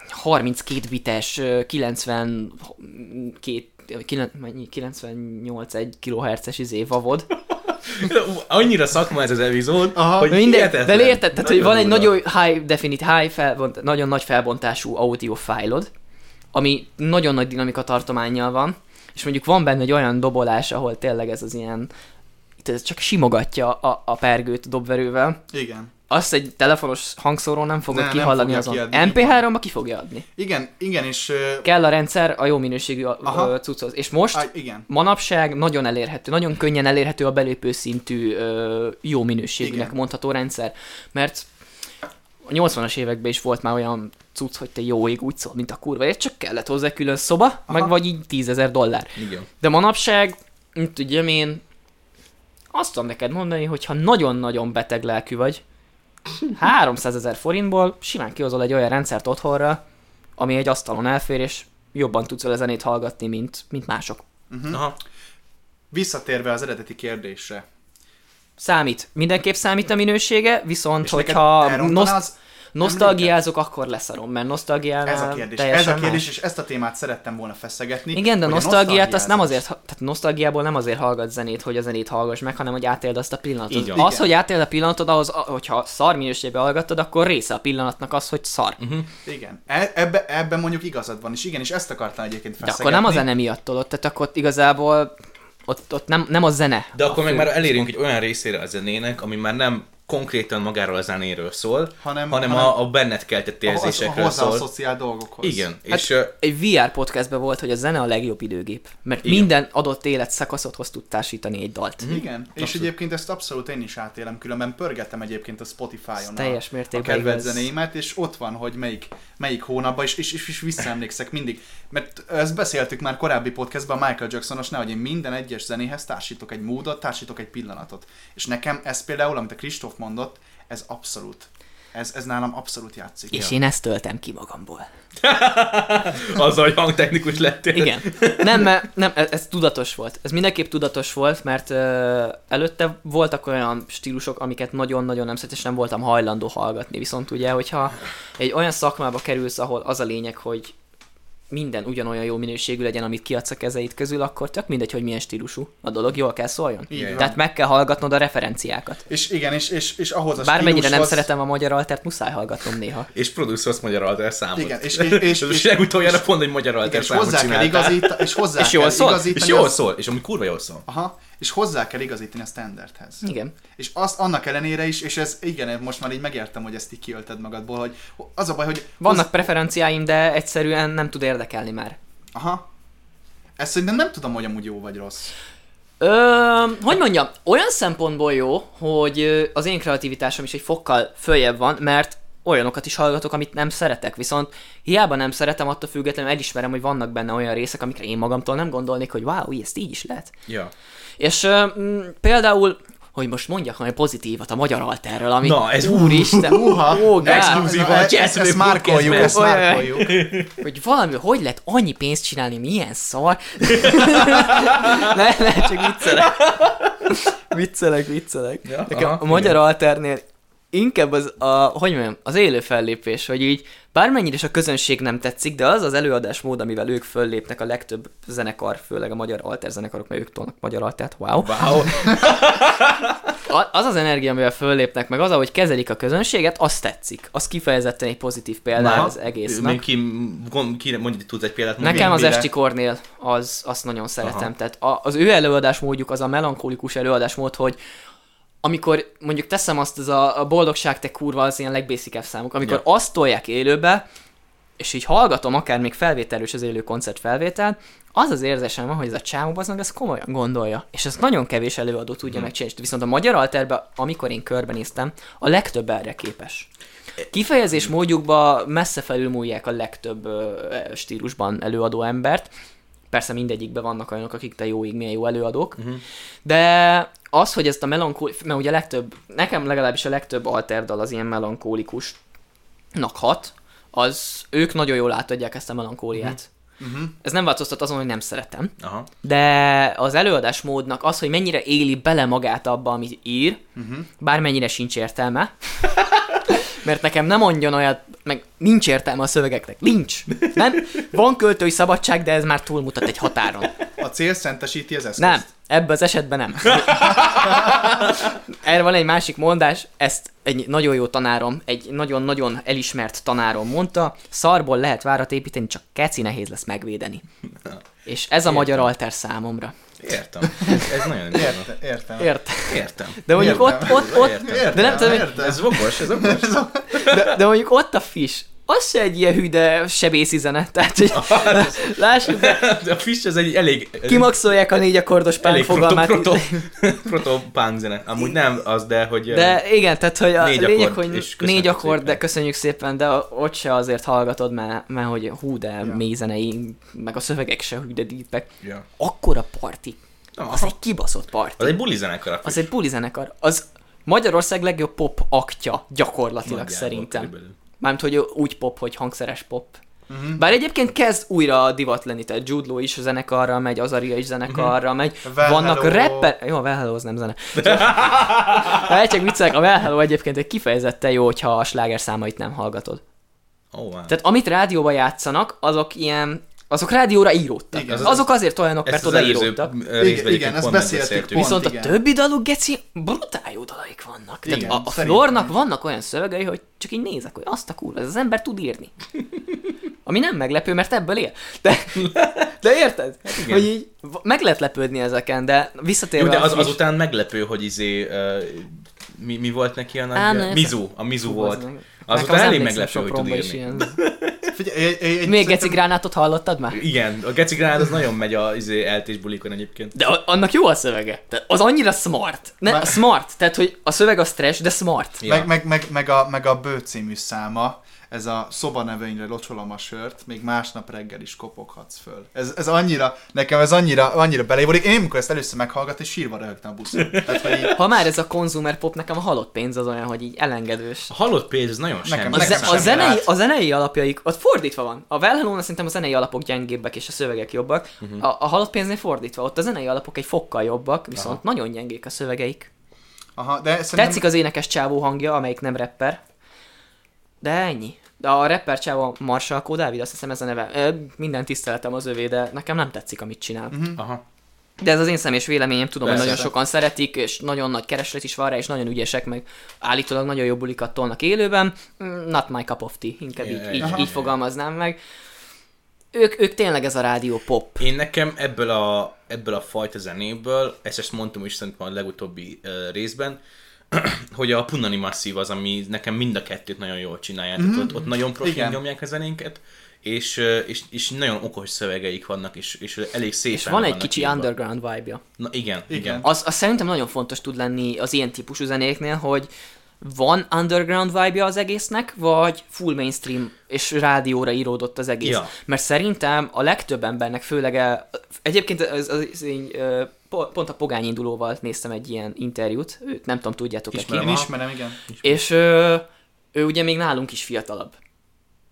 32 bites, ö, 92, kilen- mennyi, 98 1 kHz-es izé vavod, Annyira szakma ez az epizód, Aha. hogy Mindegy, de érted, tehát, hogy van egy nagyon high definite, high felbont, nagyon nagy felbontású audio fájlod, ami nagyon nagy dinamika tartományjal van, és mondjuk van benne egy olyan dobolás, ahol tényleg ez az ilyen, ez csak simogatja a, a pergőt a dobverővel, Igen. azt egy telefonos hangszóró nem fogod Ne, nem kihallani fogja azon. kiadni. MP3-ba ki fogja adni. Igen, igen, és... Kell a rendszer a jó minőségű Aha. ö, cucchoz. És most á, igen. manapság nagyon elérhető, nagyon könnyen elérhető a belépő szintű jó minőségűnek Igen. mondható rendszer, mert a 80-as években is volt már olyan cucc, hogy te jó ég úgy szól, mint a kurva, és csak kellett hozzá külön szoba, Aha. meg vagy így 10 ezer dollár. Igen. De manapság, mint tudjam én, azt tudom neked mondani, hogy ha nagyon-nagyon beteg lelkű vagy, 300 ezer forintból simán kihozol egy olyan rendszert otthonra, ami egy asztalon elfér, és jobban tudsz vele zenét hallgatni, mint, mint mások. Uh-huh. Aha. Visszatérve az eredeti kérdésre. Számít. Mindenképp számít a minősége, viszont És hogyha noszt- az nosztalgiázok, akkor leszarom, mert nosztalgiánál Ez a kérdés. Ez a kérdés, más. és ezt a témát szerettem volna feszegetni. Igen, de a nosztalgiát azt nem azért, tehát nosztalgiából nem azért hallgat zenét, hogy a zenét hallgass meg, hanem hogy átéld azt a pillanatot. Így van. Az, Igen. hogy átéld a pillanatot, ahhoz, hogyha szar minőségben hallgattad, akkor része a pillanatnak az, hogy szar. Uh-huh. Igen. E- ebbe, ebben mondjuk igazad van, és igen, és ezt akartam egyébként De feszegetni. akkor nem a zene miatt tolod, tehát akkor ott igazából ott, ott nem, nem a zene. De akkor a meg már elérünk egy olyan részére a zenének, ami már nem konkrétan magáról a zenéről szól, Hanem- hanem, hanem- a, a benned keltett a, a, a érzésekről hozzá szól. szociál dolgokhoz. Igen, Hát- és Egy VR podcastben volt, hogy a zene a legjobb időgép, mert Igen. minden adott életszakaszothoz tud társítani egy dalt. Igen, és Abszolút. egyébként ezt abszolút én is átélem, különben pörgettem egyébként a Spotify-on a, teljes a mértékben kedvenc zenéimet, és ott van, hogy melyik, melyik hónapban, és, és, és, és visszaemlékszek mindig. Mert ezt beszéltük már korábbi podcastban a Michael Jacksonos, hogy én minden egyes zenéhez társítok egy módot, társítok egy pillanatot. És nekem ez például, amit a Kristóf mondott, ez abszolút. Ez, ez nálam abszolút játszik. És én ezt töltem ki magamból. azzal, hogy hangtechnikus lettél. Igen. Nem, mert nem, ez, ez tudatos volt. Ez mindenképp tudatos volt, mert ö, előtte voltak olyan stílusok, amiket nagyon-nagyon nem szeret, és nem voltam hajlandó hallgatni. Viszont ugye, hogyha egy olyan szakmába kerülsz, ahol az a lényeg, hogy minden ugyanolyan jó minőségű legyen, amit kiadsz a kezeid közül, akkor tök mindegy, hogy milyen stílusú a dolog, jól kell szóljon. Van. Tehát meg kell hallgatnod a referenciákat. És igen, és, és, és ahhoz a Bármennyire nem stílushoz- szeretem a magyar altert, muszáj hallgatnom néha. És producersz magyar alter számot. Igen, és- és- és- Ez és- legutoljára pont egy magyar Igen, alter és számot hozzá kell igazítani, és hozzá És jól kell szól? És jól az- szól, és ami kurva jól szól. Aha, és hozzá kell igazítani a standardhez. Igen. És azt annak ellenére is, és ez igen, most már így megértem, hogy ezt így kiölted magadból, hogy az a baj, hogy... Vannak preferenciáim, de egyszerűen nem tud érdekelni már. Aha. Ezt szerintem nem tudom, hogy amúgy jó vagy rossz. Ö, hogy mondjam, olyan szempontból jó, hogy az én kreativitásom is egy fokkal följebb van, mert olyanokat is hallgatok, amit nem szeretek, viszont hiába nem szeretem, attól függetlenül elismerem, hogy vannak benne olyan részek, amikre én magamtól nem gondolnék, hogy wow, ezt így is lehet. Ja. És ö, m, például, hogy most mondjak valami pozitívat a magyar alterről, ami Na, ez- úristen, Uha, ó, exkluzív. Ezt, Jazzwave ezt márkoljuk, ezt márkoljuk. hogy valami, hogy lehet annyi pénzt csinálni, milyen szar. ne, ne, csak viccelek. viccelek, viccelek. Ja, Nekem aha, a magyar igen. alternél inkább az, a, hogy mondjam, az élő fellépés, hogy így bármennyire is a közönség nem tetszik, de az az előadásmód, amivel ők föllépnek a legtöbb zenekar, főleg a magyar alter zenekarok, mert ők tolnak magyar altert, wow. Wow. Az az energia, amivel föllépnek, meg az, ahogy kezelik a közönséget, az tetszik. Az kifejezetten egy pozitív példája Na, az egésznek. Ki, ki mondj, tudsz egy példát mondani? Nekem az mire? Esti Kornél az, azt nagyon szeretem. Aha. Tehát az ő előadásmódjuk az a melankolikus előadásmód, hogy amikor mondjuk teszem azt, az a, a boldogság te kurva, az ilyen legbészikebb számuk, amikor Ja. azt tolják élőbe, és így hallgatom, akár még felvételről is az élő koncert felvétel, az az érzésem van, hogy ez a csávó az meg ezt komolyan gondolja. És ezt nagyon kevés előadó tudja Mhm. megcsinálni. Viszont a magyar alterben, amikor én körbenéztem, a legtöbb erre képes. Kifejezés módjukba messze felülmúlják a legtöbb stílusban előadó embert. Persze mindegyikben vannak olyanok, akik te jó ég, milyen jó előadók. Uh-huh. De az, hogy ezt a melankóli... Mert ugye legtöbb, nekem legalábbis a legtöbb alterdal az ilyen melankólikusnak hat, az ők nagyon jól átadják ezt a melankóliát. Uh-huh. Ez nem változtat azon, hogy nem szeretem. Aha. De az előadásmódnak az, hogy mennyire éli bele magát abba, amit ír, Uh-huh. bármennyire sincs értelme, mert nekem nem mondjon olyat, meg nincs értelme a szövegeknek. Nincs. Nem? Van költői szabadság, de ez már túlmutat egy határon. A cél szentesíti az eszközt. Nem. Ebben az esetben nem. Erre van egy másik mondás, ezt egy nagyon jó tanárom, egy nagyon-nagyon elismert tanárom mondta, szarból lehet várat építeni, csak keci nehéz lesz megvédeni. És ez a magyar alter számomra. Értem. Ez nagyon. Értem, értem. Érte? Értem. De mondjuk ott, Értem. ott, ott, Értem. de nem tudom, értem. Ez okos, ez okos. de, de mondjuk ott a fish, az se egy ilyen hű, de sebészi zene. Tehát, hogy lássuk be, De a Fish ez egy elég... kimaxolják a négy akkordos proto, fogalmát. proto, proto pánzene. Amúgy nem az, de hogy... De igen, tehát hogy a Négy lényeg, hogy négy akkord, szépen. de köszönjük szépen, de ott se azért hallgatod, mert, mert hogy hú, de Ja. mély zenei, meg a szövegek se hű, de deepek. Ja. Akkora parti. Na, Az egy kibaszott parti. Az egy buli zenekar. a Az egy buli zenekar. Az Magyarország legjobb pop aktja gyakorlatilag Nagyjából szerintem. körülbelül. Mármint, hogy úgy pop, hogy hangszeres pop. Uh-huh. Bár egyébként kezd újra divat lenni, tehát Jude Law is zenekarra megy, Azaria is zenekarra megy, Well vannak Hello. rapper... Jó, a Well Hello az nem zene. Hát csak viccelek, a Well Hello egyébként egy kifejezetten jó, hogyha a sláger számait nem hallgatod. Ó, wow. Tehát amit rádióba játszanak, azok ilyen azok rádióra íródtak. Igen. azok azért olyanok, mert oda íródtak. igen, egyébként ezt beszéltük pont. Viszont a igen. többi daluk, geci, brutál jó dalaik vannak. Tehát Igen, a, a szerintem Flornak vannak olyan szövegei, hogy csak így nézek, hogy azt a kurva, ez az ember tud írni. Ami nem meglepő, mert ebből él. De, de érted? igen. hogy így meg lehet lepődni ezeken, de visszatérve... Jó, de a az, azután meglepő, hogy izé... Uh, mi, mi volt neki a nagy... Á, ne, Mizu, a Mizu volt. az Nekem az elég meglepő, hogy tud írni. Figyelj, ilyen. egy, egy, egy, Még szerintem- geci gránátot hallottad már? Igen, a Geci Granát az nagyon megy a izé, eltés bulikon egyébként. De a- annak jó a szövege. Tehát az annyira smart. Ne, Már- smart. Tehát, hogy a szöveg az trash, de smart. Ja. Meg, meg, meg, meg, a, meg a Bő című száma, ez a szobaneveimre locsolom a sört, még másnap reggel is kopoghatsz föl. Ez, ez annyira, nekem ez annyira, annyira belévolik. Én amikor ezt először meghallgattam, és sírva röhögtem a buszon. Tehát, hogy így, Ha már ez a consumer pop, nekem a halott pénz az olyan, hogy így elengedős. A halott pénz az nagyon Nekem- semmi. A, nekem a, zenei, lát. a zenei alapjaik, ott fordítva van. A Hello-nál szerintem a zenei alapok gyengébbek és a szövegek jobbak. Uh-huh. A, a halott pénznél fordítva. Ott a zenei alapok egy fokkal jobbak, viszont Aha. nagyon gyengék a szövegeik. aha, de szerintem, Tetszik az énekes csávó hangja, amelyik nem rapper. De ennyi. De a rapper csávó Marshall K. Dávid, azt hiszem ez a neve. Ö, minden tiszteletem az övé, de nekem nem tetszik, amit csinál. Mhm. Aha. De ez az én személyes véleményem, tudom, Persze. hogy nagyon sokan szeretik, és nagyon nagy kereslet is van rá, és nagyon ügyesek, meg állítólag nagyon jó bulikat tolnak élőben. Mm, Not my cup of tea, inkább Ja, így, ja, így, ja, így fogalmaznám meg. Ők, ők tényleg ez a rádió pop. Én nekem ebből a, ebből a fajta zenéből, ezt, ezt mondtam is szerintem a legutóbbi uh, részben, hogy a Punani Massiv az, ami nekem mind a kettőt nagyon jól csinálják. Mm-hmm. Ott, ott nagyon profin Igen. nyomják a zenénket, és, és, és nagyon okos szövegeik vannak, és, és elég szépen És van egy kicsi írva. underground vibe-ja. Na igen, igen. Igen. Az, az szerintem nagyon fontos tud lenni az ilyen típusú zenéknél, hogy van underground vibe az egésznek, vagy full mainstream és rádióra íródott az egész. Ja. Mert szerintem a legtöbb embernek, főleg el, egyébként az, az, az, ö, po- pont a Pogány indulóval néztem egy ilyen interjút, őt nem tudom, tudjátok-e ki. Ismerem. Én Aha. ismerem, igen. És ö, ő ugye még nálunk is fiatalabb.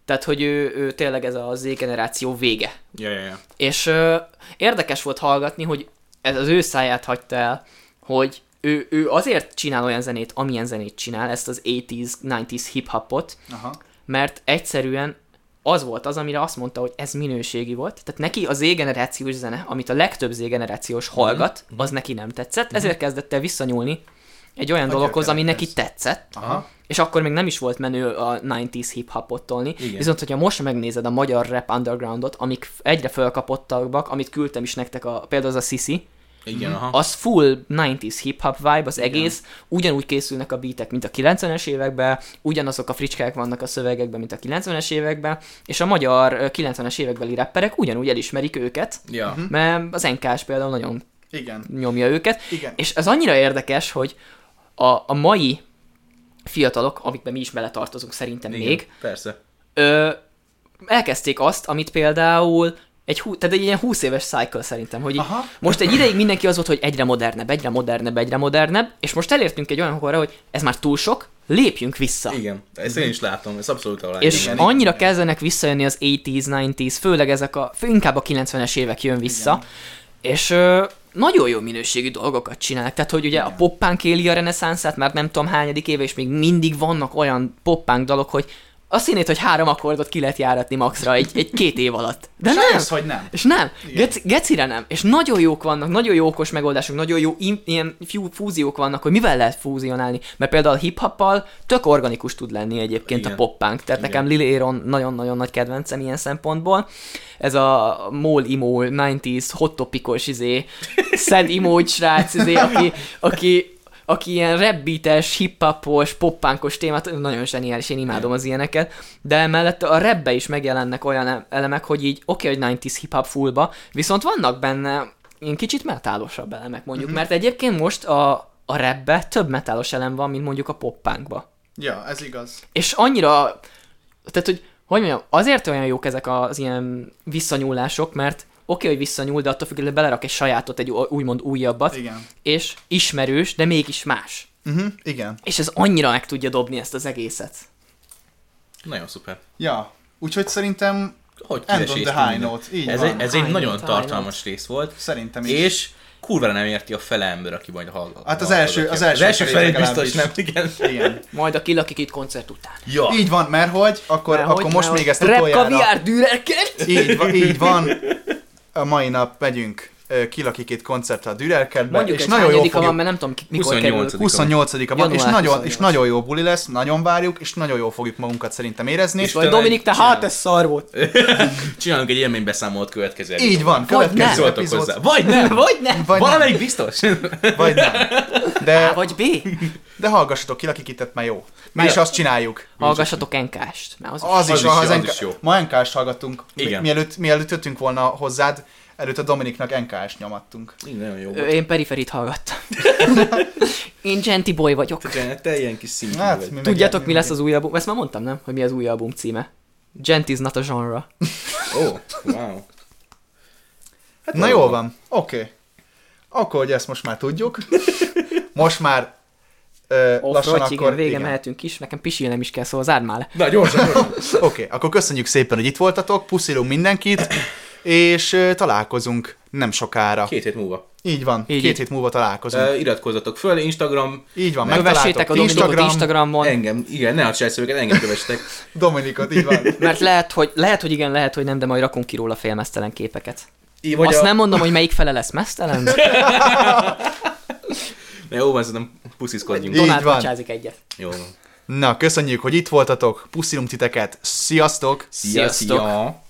Tehát, hogy ő, ő tényleg ez a Z generáció vége. Ja, ja, ja. És ö, érdekes volt hallgatni, hogy ez az ő száját hagyta el, hogy ő, ő azért csinál olyan zenét, amilyen zenét csinál, ezt az 80s, 90s hip-hopot, Aha. mert egyszerűen az volt az, amire azt mondta, hogy ez minőségi volt. Tehát neki a Z-generációs zene, amit a legtöbb Z-generációs hallgat, az neki nem tetszett, ezért kezdett el visszanyúlni egy olyan A dologhoz, ami neki tetszett, Aha. és akkor még nem is volt menő a 90s hip-hopot tolni. Igen. Viszont, hogyha most megnézed a magyar rap undergroundot, amik egyre fölkapottabbak, amit küldtem is nektek, a, például az a Sisi, Igen, aha. az full 90s hip-hop vibe, az egész, ugyanúgy készülnek a beatek, mint a 90-es években, ugyanazok a fricskák vannak a szövegekben, mint a 90-es években, és a magyar ö, 90-es évekbeli rapperek ugyanúgy elismerik őket, Ja. Mhm. mert az NK-s például nagyon Igen. nyomja őket, Igen. és ez annyira érdekes, hogy a, a mai fiatalok, amikben mi is beletartozunk szerintem Igen, még, Persze. ö, elkezdték azt, amit például egy, hú, tehát egy ilyen 20 éves cycle szerintem, hogy Aha. most egy ideig mindenki az volt, hogy egyre modernebb, egyre modernebb, egyre modernebb, és most elértünk egy olyan korra, hogy ez már túl sok, lépjünk vissza. Igen. Ezt én is látom, ez abszolút alá. És Igen, annyira igen. kezdenek visszajönni az 80s, 90s, főleg ezek a, fő, inkább a 90-es évek jön vissza, és ö, nagyon jó minőségű dolgokat csinálnak. Tehát, hogy ugye a poppánk éli a reneszánszát, már nem tudom hányadik éve, és még mindig vannak olyan poppánk dalok, hogy azt hinnéd, hogy három akkordot ki lehet járatni maxra egy, egy két év alatt. De nem. Sajnos, hogy nem. És nem, geci, gecire nem. És nagyon jók vannak, nagyon jó okos megoldások, nagyon jó im, ilyen fiú, fúziók vannak, hogy mivel lehet fúzionálni. Mert például hip-hoppal tök organikus tud lenni egyébként Igen. a pop-punk. Tehát Igen. nekem Lil Aaron nagyon-nagyon nagy kedvencem ilyen szempontból. Ez a mol emo 90s hot topicos izé, sad emo srác izé, aki, aki aki ilyen rapbeates, hip-hopos, poppunkos témát, nagyon zseniális, én imádom az ilyeneket, de emellett a rapbe is megjelennek olyan elemek, hogy így oké, okay, hogy 90s hip-hop fullba, viszont vannak benne ilyen kicsit metálosabb elemek mondjuk, uh-huh. mert egyébként most a, a rapbe több metálos elem van, mint mondjuk a poppunkba. Ja, ez igaz. És annyira, tehát hogy, hogy mondjam, azért olyan jók ezek az ilyen visszanyúlások, mert okay, hogy visszanyúl, de attól függően belerak egy sajátot, egy úgymond újabbat, Igen. és ismerős, de mégis más. Uh-huh, igen. És ez annyira meg tudja dobni ezt az egészet. Nagyon szuper. Ja, úgyhogy szerintem Hogy End on the high note, így ez van. Egy, ez egy nagyon tartalmas rész volt. szerintem is. És kurva nem érti a fele ember, aki majd hallgat. Hát az első- az első az első felét biztos nem, legalábbis. igen. Igen. Majd a kilakik itt koncert után. Ja. Így van, mert hogy, akkor, Mert akkor hogy- most mert még ezt hogy Rap utoljára... kaviár dürerket! Így van, így van. A mai nap megyünk kilakikét koncertre a Dürerkertbe, Mondjuk és egy nagyon jó fogjuk... van, mert nem tudom mikor 28. kerül. 28-a van, és nagyon, 28. és nagyon jó buli lesz, nagyon várjuk, és nagyon jól fogjuk magunkat szerintem érezni. És Vagy Dominik, te hát ez szar volt. Csinálunk egy élménybeszámolót következő Így van, Vagy következő nem. Szóltok epizód. hozzá. Vagy nem. Vagy nem. Vagy nem, Valamelyik biztos. vagy nem. De, Vagy B. de hallgassatok ki, akikitet, mert jó. Mi is azt csináljuk. Hallgassatok enkást. Az, Az, Az is, is az, jó, az is jó. Ma NK-st hallgattunk. Mielőtt, mielőtt jöttünk volna hozzád, előtt a Dominiknak NK-st nyomattunk. Így nagyon jó volt. Én periferit hallgattam. Én Genti Boy vagyok. Te, te ilyen kis szintű Hát, vagy. mi Tudjátok, ilyen- mi lesz az új album? Ezt már mondtam, nem? Hogy mi az új album címe. Gent is not a genre. Ó, oh, wow. Hát Na jól van, oké. Okay. Akkor, hogy ezt most már tudjuk. Most már ö, Off lassan igen, akkor... vége mehetünk is. Nekem pisilnem is kell, szóval zárd már le. Na, gyorsan, gyorsan. Oké, okay, akkor köszönjük szépen, hogy itt voltatok, puszilunk mindenkit, és találkozunk nem sokára. Két hét múlva. Így van, Így, két így. hét múlva találkozunk. Uh, iratkozzatok föl, Instagram, Így van, megtaláltok a Dominikot Instagram, Instagramon, engem, igen, ne a cselszövőket, engem kövessetek. Dominikot, így van. mert lehet hogy, lehet, hogy igen, lehet, hogy nem, de majd rakunk ki róla félmeztelen képeket. Így Azt a... nem mondom, hogy melyik fele lesz mesztelen. Ne, jó, van, szerintem pusziszkodjunk. Így Donát van. egyet. Jó van. Na, köszönjük, hogy itt voltatok, puszilunk titeket, sziasztok! Szia, Sziasztok. szia.